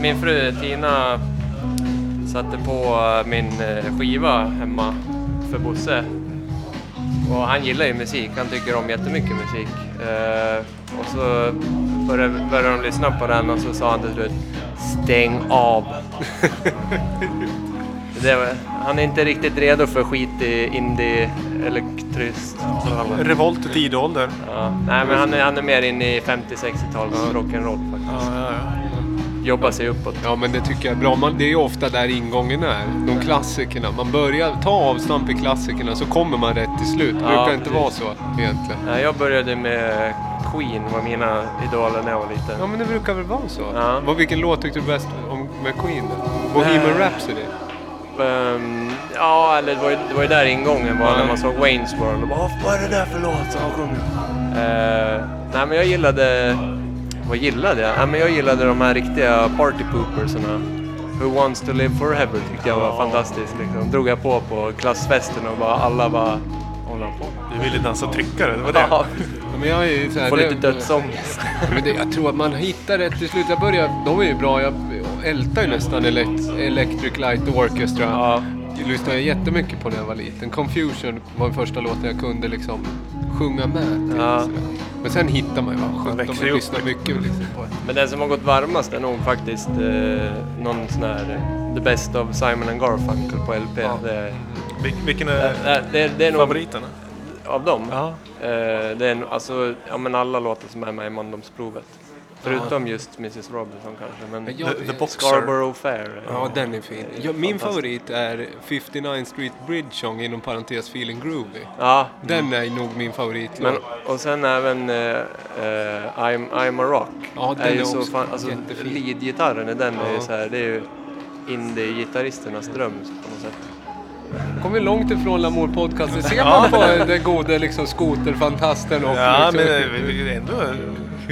min fru Tina satte på min eh, skiva hemma för Bosse. Och han gillar ju musik, han tycker om jättemycket musik. Eh, och så började, började de lyssna på den och så sa han till slut Stäng av! Var, han är inte riktigt redo för skit i indie elektrist. Revolt i tidålder. Ja. Nej men han är, han är mer inne i 50-60-tals rock'n'roll faktiskt. Ja, Jobbar sig uppåt. Ja, men det tycker jag är bra. Man, det är ju ofta där ingången är. De klassikerna. Man börjar ta avstamp i klassikerna så kommer man rätt till slut. Det Ja, brukar inte precis. vara så egentligen. Nej, jag började med Queen, var mina idoler när jag var liten. Ja, men det brukar väl vara så? Ja. Vad, vilken låt tyckte du bäst om med Queen? Bohemian Eh, Rhapsody? Ehm, ja, eller det var, ju, det var ju där ingången var Ja. när man såg Wayne's World. Och bara, "Vad- vad är det där för låt som han sjunger? Uh, nej men jag gillade, vad gillade jag? Nej, men jag gillade de här riktiga party poopersarna. Who wants to live forever tyckte jag var fantastiskt. Liksom. Drog jag på på klassfesten och bara, alla bara håller på? Du ville dansa tryckare, det var det. Ja, Ja, men jag är ju så här, får lite dödsångest. Men det, jag tror att man hittar rätt till slut. Jag börjar, de är ju bra. Jag ältar ju nästan Elect, Electric Light Orchestra. Ja. Jag lyssnade jättemycket på när jag var liten. Confusion var den första låten jag kunde liksom sjunga med till. Ja. Men sen hittar man ju vad sjutton, växer man lyssnar mycket liksom det. Men den som har gått varmast är nog faktiskt eh, någon sån här eh, The Best of Simon and Garfunkel på LP. Det, är- Vil- Vilken det, är är- det, är- det är nog favoriten? av dem. Ja. Eh, det är alltså, ja men alla låtar som är med i mandomsprovet. Förutom just Mrs Robinson kanske. Men Men jag- The, the Boxer. Scarborough Fair. Ja, den är fin. Ja, min favorit är 59 Street Bridge Song inom parentes Feeling Groovy. Ja, Den är nog min favoritlåt. men, och sen även eh, eh, I'm, I'm a Rock. Ja, den är ju är så också fan, alltså, jättefin. lead-gitarren i den är ju Ja. så här, det är ju indie-gitarristernas dröm på något sätt. kommer långt ifrån Lamour podcasten. Ser man på den gode liksom skoterfantasten och Ja, liksom, men vi- vi- ändå...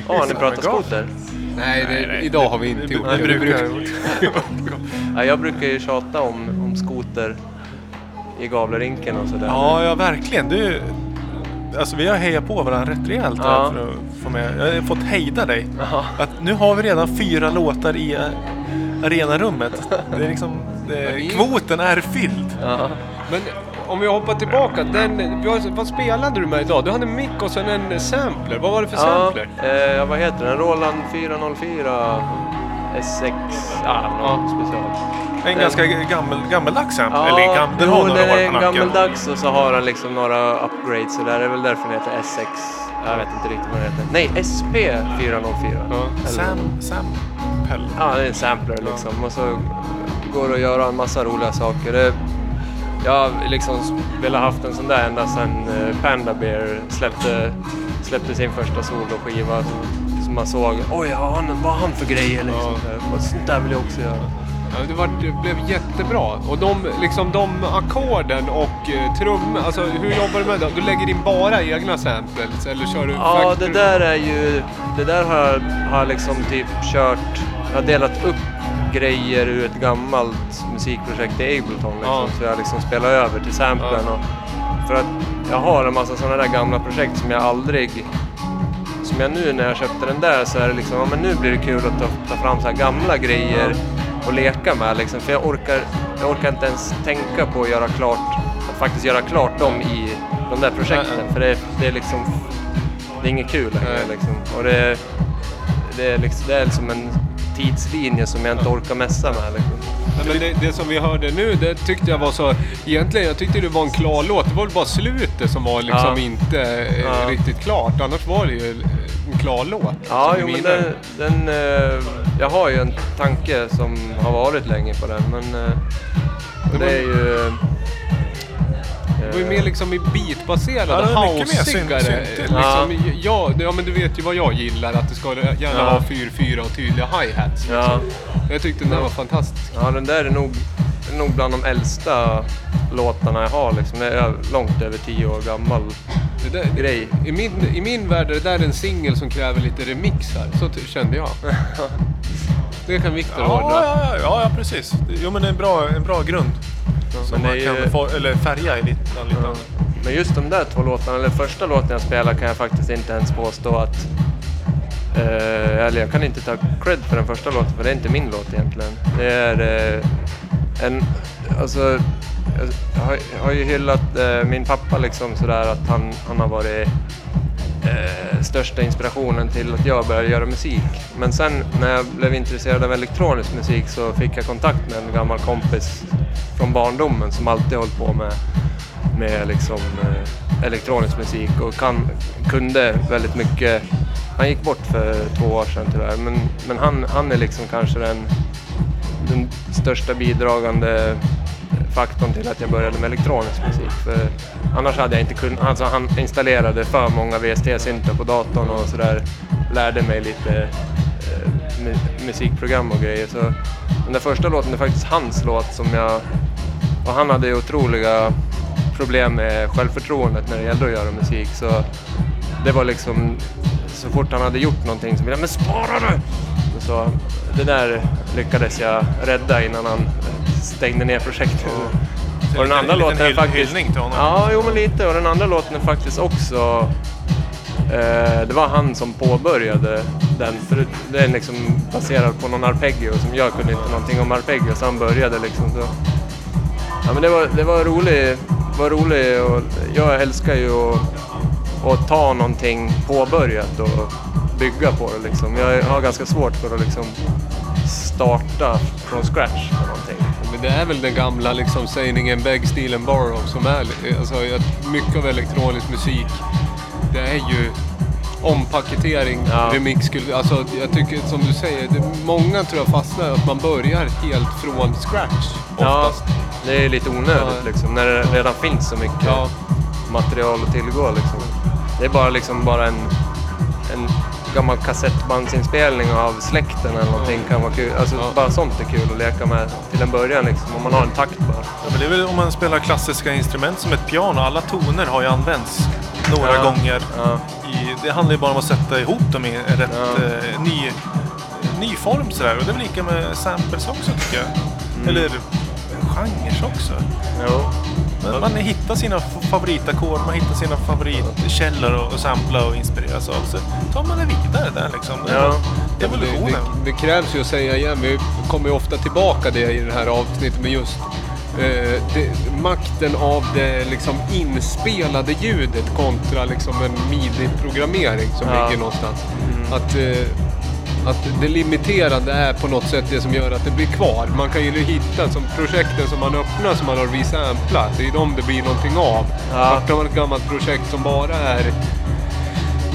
Ja, har ni pratat skoter? Nej, det, idag har vi inte gjort Vi det. brukar... Ja, jag brukar ju tjata om, om skoter i Gavlerinken och sådär. Ja, ja verkligen. Du, alltså vi har hejat på varandra rätt rejält här Ja. för att få med. Jag har fått hejda dig. Ja. Att nu har vi redan fyra låtar i eh, arenarummet. Det är liksom, det, kvoten är fylld. Ja. Men om vi hoppar tillbaka. Den, vad, spelade du med idag? Du hade en mick och sen en sampler. Vad var det för Ja, sampler? eh, vad heter den? Roland 404 S6 ja, special. En ganska gammel, gammeldags sample. Ja, Eller gam, den har jo, några den är gammeldags och så har den liksom några upgrades och där är väl därför den heter S6. Jag vet inte riktigt vad den heter. Nej, SP 404. Ja. Sam, sample. Ja, det är en sampler liksom. Och så går det att göra en massa roliga saker. Det, jag har liksom velat haft en sån där ända sedan eh, Panda Bear släppte, släppte sin första soloskiva. Så man såg, oj, ja, han, vad har han för grejer liksom. Ja. Sånt där vill jag också göra. Ja, det, var, det blev jättebra. Och de, liksom, de ackorden och eh, trummor, alltså hur jobbar du med det? Du lägger in bara egna samples eller kör du Ja, factory? det där är ju... Det där har jag liksom typ kört... Jag har delat upp grejer ur ett gammalt musikprojekt i Ableton liksom, Ja. så jag liksom spelar över till samplen. Ja. Och, för att jag har en massa sådana där gamla projekt som jag aldrig... Som jag nu när jag köpte den där så är det liksom, ja men nu blir det kul att ta, ta fram så här gamla grejer och leka med liksom. För jag orkar, jag orkar inte ens tänka på att göra klart, att faktiskt göra klart dem i de där projekten. Nej. För det, det är liksom det är inget kul längre liksom. Och det, det, är liksom, det är liksom en tidslinje som jag inte orkar messa med liksom. Nej, men det, det som vi hörde nu, det tyckte jag var så... Egentligen, jag tyckte det var en klar låt. Det var väl bara slutet som var liksom Ja. inte eh, Ja. riktigt klart. Annars var det ju en klar låt. Ja, jo, men den, den, eh, jag har ju en tanke som har varit länge på den men eh, och det är ju Det var ju mer liksom i beatbaserade, Ja, housigare. synt-. Liksom, ja. ja, men du vet ju vad jag gillar, att det ska gärna Ja. vara 4-4 och tydliga hi-hats. Liksom. Ja. Jag tyckte den där var fantastisk. Ja, den där är nog, är nog bland de äldsta låtarna jag har. Liksom. Den är långt över tio år gammal Det där, grej. I min, I min värld är det där en singel som kräver lite remixar, så kände jag. Det kan Viktor Ja, ordna. ja, ja, ja, ja, precis. Jo, men det är en bra, en bra grund. Som man kan ju- få, eller färga i lite. lite. Ja. Men just de där två låtarna, eller första låten jag spelar kan jag faktiskt inte ens påstå att... Eh, eller jag kan inte ta cred för den första låten, för det är inte min låt egentligen. Det är eh, en... Alltså, jag har, jag har ju hyllat eh, min pappa liksom sådär att han, han har varit eh, största inspirationen till att jag började göra musik. Men sen när jag blev intresserad av elektronisk musik så fick jag kontakt med en gammal kompis från barndomen som alltid hållit på med, med liksom, eh, elektronisk musik och kan, kunde väldigt mycket. Han gick bort för två år sedan tyvärr, men, men han, han är liksom kanske den, den största bidragande faktorn till att jag började med elektronisk musik. För annars hade jag inte kunnat, alltså han installerade för många VST-syntar på datorn och sådär. Lärde mig lite eh, mu- musikprogram och grejer. Så den där första låten är faktiskt hans låt som jag... Och han hade ju otroliga problem med självförtroendet när det gällde att göra musik. Så det var liksom, så fort han hade gjort någonting så ville jag, men spara nu!” Så det där lyckades jag rädda innan han stängde ner projektet. Så Och den en andra låten är hyll- faktiskt... hyllning till honom. Ja, jo men lite. Och den andra låten är faktiskt också... Eh, det var han som påbörjade den. För det- är liksom baserad på någon arpeggio som jag kunde inte någonting om arpeggio så han började liksom så. Ja men det var, det var roligt. Var roligt och jag älskar ju att, att ta någonting påbörjat och bygga på det liksom. Jag har ganska svårt för att liksom starta från scratch på någonting. Det är väl den gamla liksom sägningen beg, steal and borrow som är alltså, mycket av elektronisk musik. Det är ju ompaketering, Ja. remix. Alltså, jag tycker som du säger, det, många tror jag fastnar att man börjar helt från scratch Ja, oftast. det är lite onödigt Ja. liksom när det redan finns så mycket Ja. material att tillgå liksom. Det är bara liksom bara en, en gammal kassettbandsinspelning av släkten eller någonting kan vara kul. Alltså Ja. bara sånt är kul att leka med till en början liksom om man har en takt bara. Ja, men det är väl om man spelar klassiska instrument som ett piano. Alla toner har ju använts några Ja. gånger. I, det handlar ju bara om att sätta ihop dem i en rätt eh, ny, ny form sådär. Och det är väl lika med samples också tycker jag. Mm. Eller genrer också. Jo. Men man hittar sina favoritackord, man hittar sina favoritkällor och sampla och inspireras av. Så tar man det vidare där liksom. Det Ja. Det, det, evolutionen. det krävs ju att säga igen, vi kommer ju ofta tillbaka det i det här avsnittet med just eh, det, makten av det liksom inspelade ljudet kontra liksom en midi-programmering som Ja. ligger någonstans. Att, eh, att det limiterande är på något sätt det som gör att det blir kvar. Man kan ju hitta som projekten som man öppnar som man har vid samplat, det är de det blir någonting av. Ja. Man ett gammalt projekt som bara är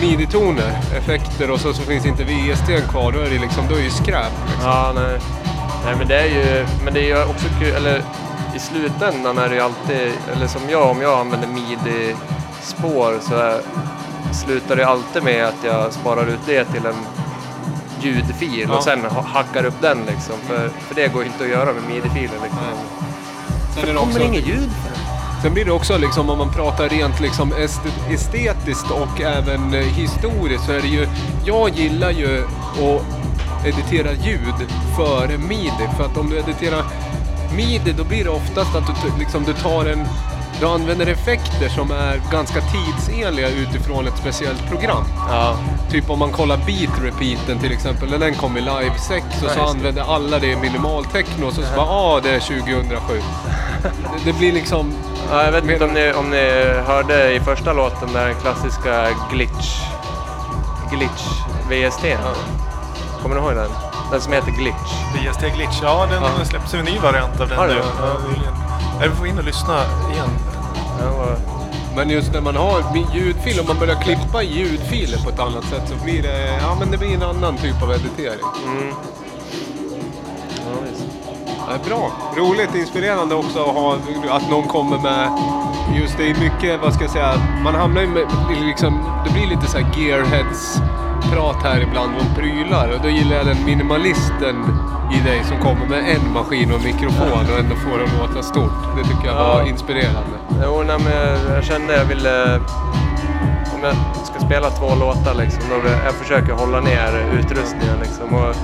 midi-toner, effekter och så, så finns inte VST kvar, då är det liksom, då är det ju skräp. Liksom. Ja, nej. nej men det är ju, men det är ju också kul, eller i slutändan är det ju alltid, eller som jag, om jag använder midi-spår så är, slutar det alltid med att jag sparar ut det till en ljudfil Ja. och sen ha- hackar upp den liksom. För, för det går inte att göra med midi-filer liksom. Sen, är det kommer inget ljud för sen blir det också liksom, om man pratar rent liksom est- estetiskt och även eh, historiskt så är det ju, jag gillar ju att editera ljud före midi. För att om du editerar midi då blir det oftast att du, liksom, du tar en du använder effekter som är ganska tidsenliga utifrån ett speciellt program. Ja, Typ om man kollar beat repeaten till exempel, när den kom i live 6 och Ja, så använder alla det i minimaltechno och så, så bara ah det är 2007. det, det blir liksom... ja jag vet inte om ni, om ni hörde i första låten där den klassiska glitch, glitch VST. Kommer ni ihåg den? Den som heter glitch. VST Glitch, ja den Ja. släpps en ny variant av den nu. Ja. Ja. Ja, vi får in och lyssna igen. Men just när man har ljudfil, om man börjar klippa ljudfiler på ett annat sätt så blir det, ja men det blir en annan typ av editering. mm. Ja, visst. Ja, bra, roligt, inspirerande också att, ha, att någon kommer med just det är mycket, vad ska jag säga, man hamnar ju med, liksom, det blir lite så här gearheads prat här ibland om prylar och då gillar jag den minimalisten i dig som kommer med en maskin och en mikrofon och ändå får det att låta stort. Det tycker jag var Ja. inspirerande. Jo, nej, men jag- kände jag ville... Om jag ska spela två låtar liksom, då jag försöker hålla ner utrustningen liksom. Och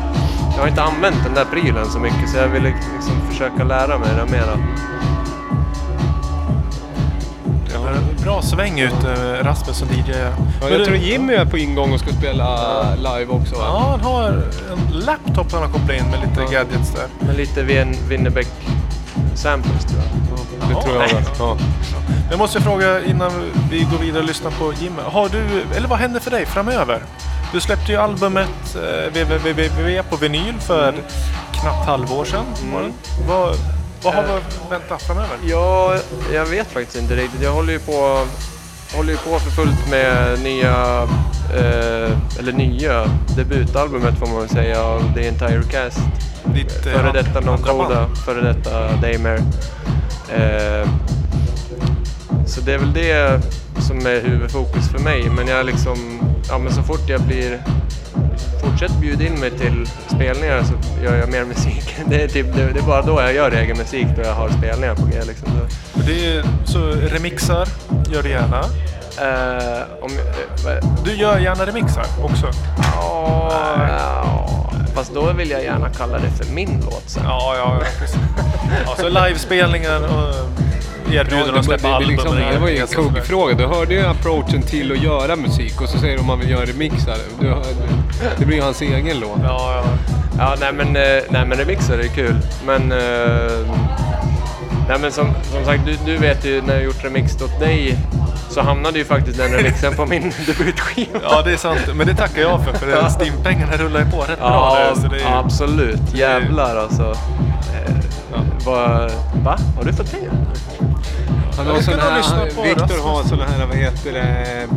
jag har inte använt den där prylen så mycket så jag ville liksom försöka lära mig det mera. Bra sväng ut eh, Rasmus som DJ. Ja, Men jag du- tror Jimmy är på ingång och ska spela live också. va? Ja, han har en laptop han har kopplat in med lite gadgets där. Med lite Winnerbäck samples tror jag. Det Ja, tror jag. nej. Ja. Jag måste fråga innan vi går vidare och lyssnar på Jimmy. Har du, eller vad händer för dig framöver? Du släppte ju albumet eh, www på vinyl för knappt halvår sedan. Var det? Vad, har vi att vänta framöver? Ja, jag vet faktiskt inte riktigt. Jag håller ju på, håller ju på för fullt med nya, eh, eller nya, debutalbumet får man väl säga av The Entire Cast. Ditt eh, Före detta Non. Coda, före detta Daymare. Eh, så det är väl det som är huvudfokus för mig. Men jag liksom, ja men så fort jag blir Fortsätt bjuda in mig till spelningar så gör jag mer musik. Det är, typ, det, det är bara då jag gör egen musik, då jag har spelningar på g. Liksom. Så, är, så remixar gör du gärna. eh, om, vad- Du gör gärna remixar också. ja, ja, fast då vill jag gärna kalla det för min låt sen. Ja, ja, precis. Ja, så livespelningar och erbjudanden det, att släppa album. liksom, det var ju en kuggfråga. Du hörde ju approachen till att göra musik och så säger du om man vill göra remixar. Du, det blir ju hans egen låt. Ja, ja. Ja, nej men, eh, nej, men remixer är kul. Men, eh, nej, men som, som sagt, du, du vet ju när jag gjort remix åt dig så hamnade ju faktiskt den remixen på min debutskiva. ja, det är sant. Men det tackar jag för, för. Stimpengarna rullar ju på rätt bra Ja, nu. Så det är, absolut. Jävlar alltså. Vad, va? Har du fått pengar? Han Ja, har sån här, Viktor har såna här, vad heter det?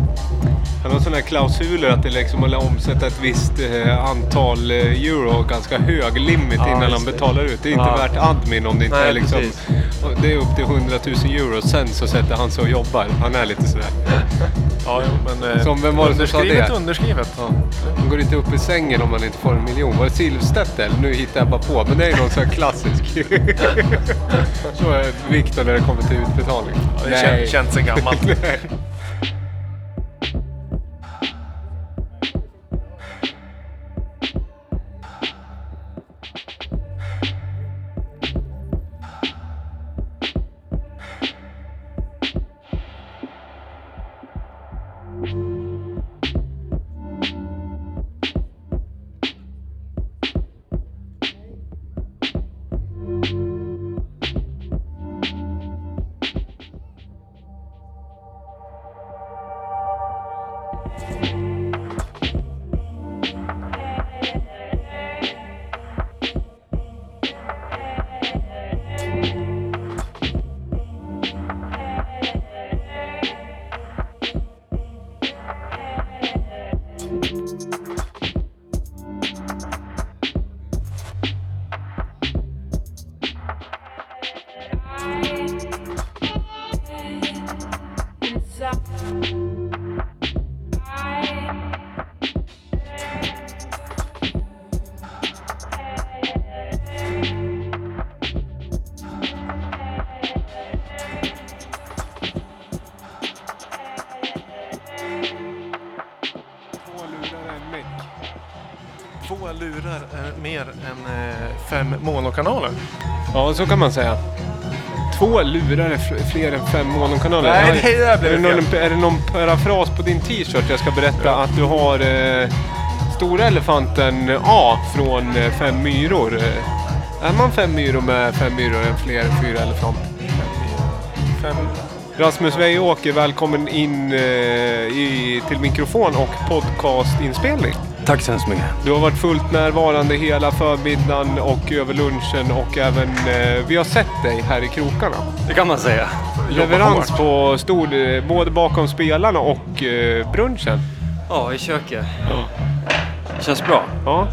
Han har här klausuler att det liksom att omsätta ett visst eh, antal eh, euro, ganska hög limit Ja, innan han betalar ut. Det är inte Ja. värt admin om det inte Nej, är liksom... precis. Det är upp till 100 000 euro, sen så sätter han sig och jobbar. Han är lite sådär. ja, men, eh, Som vem var det som sa det? underskrivet. Ja. Man går inte upp i sängen om man inte får en miljon. Var det Silvstedt eller? Nu hittar jag bara på. Men det är någon sån här klassisk. så är Viktor när det kommer till utbetalning. Ja, det känt, känt sen gammalt. mer än eh, fem monokanaler. Ja, så kan man säga. Två lurar är fl- fler än fem monokanaler. Nej, det där blev är, det någon, är det någon parafras på din t-shirt jag ska berätta att du har eh, stora elefanten A från eh, Fem myror. Eh, Är man fem myror med fem myror än fler än fyra elefanter? Fem. Rasmus Weijeåker, välkommen in eh, i, till mikrofon och podcastinspelning. Tack så hemskt mycket. Du har varit fullt närvarande hela förmiddagen och över lunchen och även eh, vi har sett dig här i krokarna. Det kan man säga. Leverans på stor, eh, både bakom spelarna och eh, brunchen. Ja, i köket. Känns bra. Ja.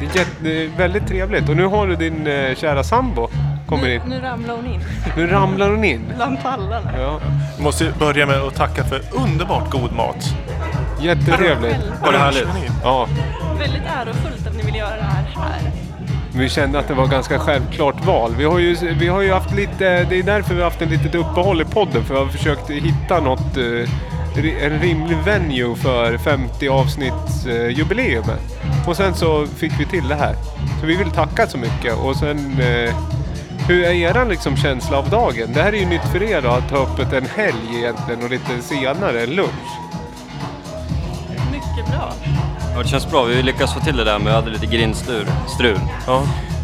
Det är, jätte, det är väldigt trevligt och nu har du din eh, kära sambo kommer nu, in. nu ramlar hon in. Nu ramlar hon in. Bland pallarna. Ja. Vi måste börja med att tacka för underbart god mat. Jättetrevligt. Var det härligt? Ja. Väldigt ärofullt att ni vill göra det här här. Vi kände att det var ganska självklart val. Vi har ju, vi har ju haft lite, det är därför vi har haft en litet uppehåll i podden. För vi har försökt hitta något, eh, en rimlig venue för 50 avsnitts eh. Och sen så fick vi till det här. Så vi vill tacka så mycket. Och sen, eh, hur är eran liksom känsla av dagen? Det här är ju nytt för er då, att ha öppet en helg egentligen och lite senare, en lunch. Ja, det känns bra. Vi lyckas få till det där hade lite grindstrul. Strul. Ja.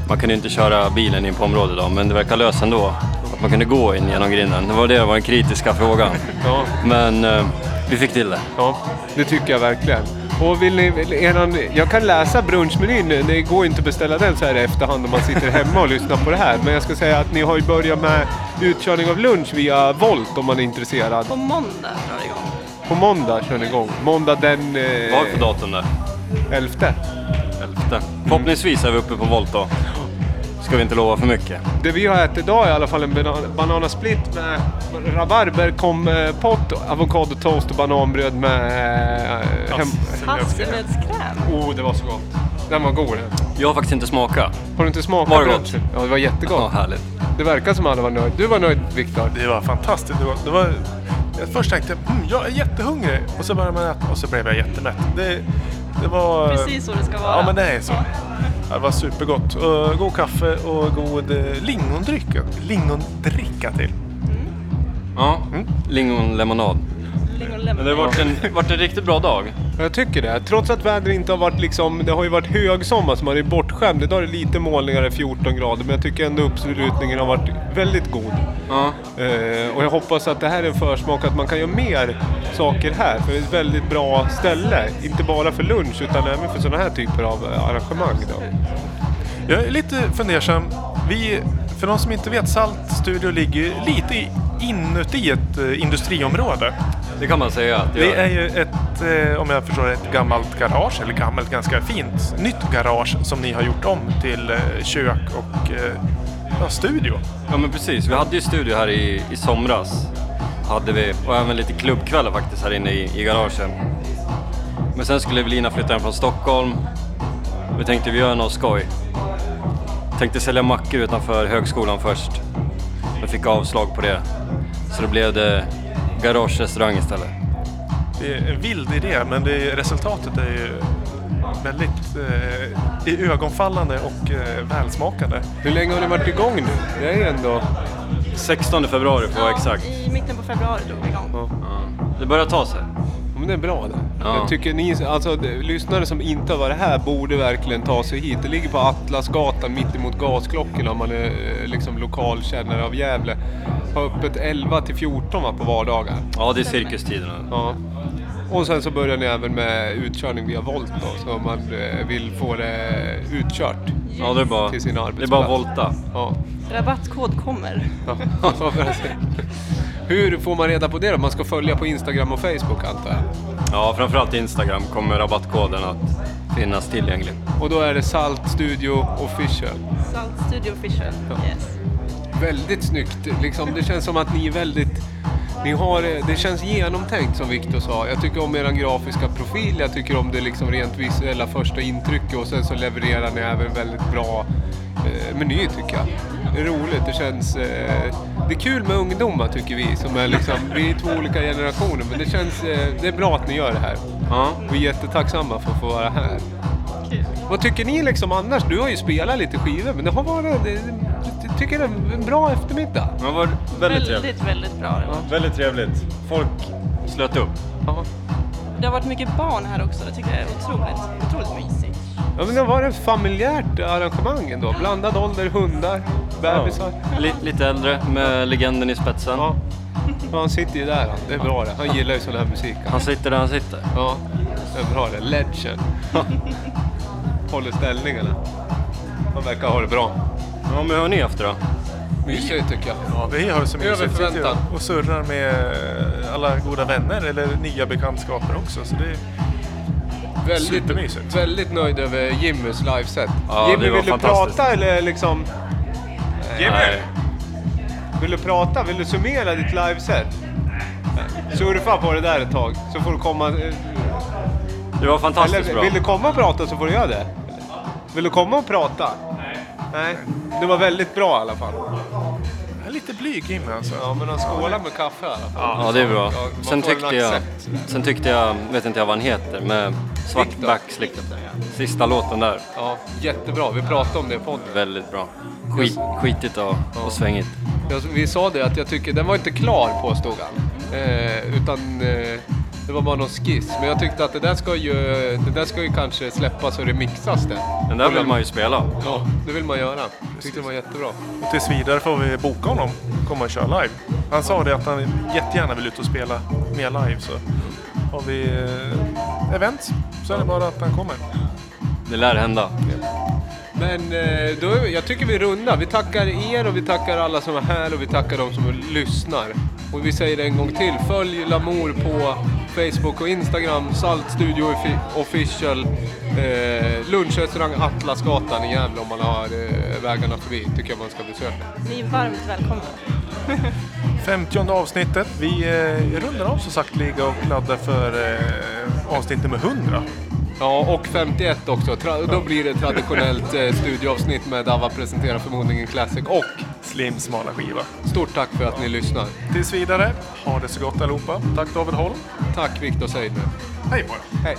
Man kunde inte köra bilen in på området då, men det verkar lösa ändå. Att man kunde gå in genom grinden. Det var det som var den kritiska frågan. Ja. Men eh, vi fick till det. Ja, det tycker jag verkligen. Och vill ni, vill eran, jag kan läsa brunchmenyn, det går inte att beställa den så här i efterhand om man sitter hemma och lyssnar på det här. Men jag ska säga att ni har ju börjat med utkörning av lunch via Volt om man är intresserad. På måndag drar det igång. På måndag kör ni igång. Måndag den Vad har vi för datum där? 11. Elfte. Förhoppningsvis är vi uppe på volt då. Ska vi inte lova för mycket. Det vi har ätit idag är i alla fall en banan bananasplit med rabarberkompott, avokadotoast och bananbröd med... eh, hem- Hasselnötskräm. Oh, det var så gott. Den var god den. Jag har faktiskt inte smakat. Har du inte smakat Var det gott? Ja, det var jättegott. Ja, härligt. Det verkar som alla var nöjda. Du var nöjd Viktor? Det var fantastiskt. Det var, det var, jag först tänkte jag, mm, jag är jättehungrig. Och så började man äta och så blev jag jättemätt. Det, det var... Precis så det ska vara. Ja, men det är så. Det var supergott. Och god kaffe och god eh, lingondricka. Lingondricka till. Ja, lingonlemonad. Men det har varit en, varit en riktigt bra dag. Jag tycker det. Trots att vädret inte har varit liksom... Det har ju varit högsommar så man är bortskämd. Idag är det lite molnigare, 14 grader. Men jag tycker ändå uppslutningen har varit väldigt god. Ja. Eh, och jag hoppas att det här är en försmak att man kan göra mer saker här. För det är ett väldigt bra ställe. Inte bara för lunch utan även för sådana här typer av eh, arrangemang. Då. Jag är lite fundersam. Vi, för de som inte vet, Salt Studio ligger lite i- inuti ett eh, industriområde. Det kan man säga. att det Det gör. är ju ett, eh, om jag förstår ett gammalt garage, eller gammalt, ganska fint, nytt garage som ni har gjort om till eh, kök och eh, ja, studio. Ja men precis, vi hade ju studio här i, i somras. Hade vi, och även lite klubbkvällar faktiskt här inne i, i garagen. Men sen skulle Evelina flytta hem från Stockholm. Vi tänkte vi gör något skoj. Tänkte sälja mackor utanför högskolan först. Men fick avslag på det. Så då blev det garagerestaurang istället. Det är en vild idé, men det, resultatet är ju väldigt eh, i ögonfallande och eh, välsmakande. Hur länge har ni varit igång nu? Det är ändå... 16 februari för att vara exakt. I mitten på februari drog vi igång. Det börjar ta sig. Ja, Men det är bra det. Ja. Jag tycker ni, alltså lyssnare som inte har varit här borde verkligen ta sig hit. Det ligger på Atlasgatan mitt emot gasklockorna om man är eh, liksom lokalkännare av Gävle. Har öppet 11 till 14 va, på vardagar. Ja, det är cirkustiderna. Ja. Och sen så börjar ni även med utkörning via Volt då, så om man eh, vill få det utkört Ja, det är bara, till sin det är arbetsplats. bara volta. Ja. Rabattkod kommer. Ja. Hur får man reda på det då? Man ska följa på Instagram och Facebook antar jag? Ja, framförallt Instagram kommer rabattkoden att finnas tillgänglig. Och då är det Salt Studio Official. Salt Studio Official. Yes. Väldigt snyggt. Liksom, det känns som att ni är väldigt... Ni har, det känns genomtänkt som Viktor sa. Jag tycker om er grafiska profil, jag tycker om det liksom rent visuella första intrycket och sen så levererar ni även väldigt bra eh, meny tycker jag. Det är roligt, det känns... Eh, det är kul med ungdomar tycker vi som är liksom, vi är två olika generationer men det känns, eh, det är bra att ni gör det här. Ja. Vi är jättetacksamma för att få vara här. Vad tycker ni liksom annars? Du har ju spelat lite skivor men det har varit, tycker det är en bra eftermiddag. Det var väldigt trevligt. Väldigt, väldigt bra. det var. Väldigt trevligt. Folk slöt upp. Ja. Det har varit mycket barn här också. Det tycker jag är otroligt, otroligt mysigt. Ja men det var ett familjärt arrangemang ändå. Blandad ålder, hundar, bebisar. Li- lite äldre med legenden i spetsen. Ja. Ja, han sitter ju där han. Det är bra det. Han gillar ju sån här musik. han. Han sitter där han sitter. Ja, det är bra det. Legend. Håller ställningarna. Han verkar ha det bra. Ja, men har ni det då? Mysigt tycker jag. Ja, vi har det så Över mysigt sitter förväntan. och surrar med alla goda vänner eller nya bekantskaper också. Så det är Väldigt, supermysigt. väldigt nöjd över Jimmys liveset. Ja, Jimmy, det var vill du fantastiskt. prata eller liksom... Ge mig! Vill du prata? Vill du summera ditt liveset? Surfa på det där ett tag så får du komma... eh, Det var fantastiskt Eller bra. vill du komma och prata så får du göra det. Vill du komma och prata? Nej. Det var väldigt bra i alla fall. Jag är lite blyg Jimmy alltså. Ja, men han skålar med kaffe i alla fall. Ja, det är bra. Man Sen får en tyckte jag, accept sådär. sen tyckte jag, vet inte jag vad han heter, med svart Victor. backslick. Sista låten där, Ja, jättebra. Vi pratade om det i podden. väldigt bra. Skit, skitigt och, och svängigt. Jag, vi sa det att jag tycker, den var inte klar påstod han. Eh, utan eh, det var bara någon skiss. Men jag tyckte att det där ska ju, det där ska ju kanske släppas och remixas det. Den där vill man ju spela. Ja, det vill man göra. Jag tyckte det var jättebra. Och tills vidare får vi boka honom komma och köra live. Han sa det att han jättegärna vill ut och spela mer live så har vi eh, event så är det bara att han kommer. Det lär hända. Men eh, då, jag tycker vi rundar. Vi tackar er och vi tackar alla som är här och vi tackar de som lyssnar. Och vi säger det en gång till. Följ Lamour på Facebook och Instagram. Salt Studio Offi- Official. Eh, lunchrestaurang Atlasgatan i Gävle om man har eh, vägarna förbi. Tycker jag man ska besöka. Ni är varmt välkomna. 50 avsnittet. Vi eh, rundar av så sakteliga och laddar för eh, avsnitt nummer 100. Ja, och 51 också. Tra- då blir det traditionellt eh, studioavsnitt med Dava presenterar förmodligen Classic. Och Slim smala skiva. stort tack för att ni lyssnar. Tills vidare, ha det så gott allihopa. Tack David Holm. Tack Viktor Seidner. Hej på er. Hej!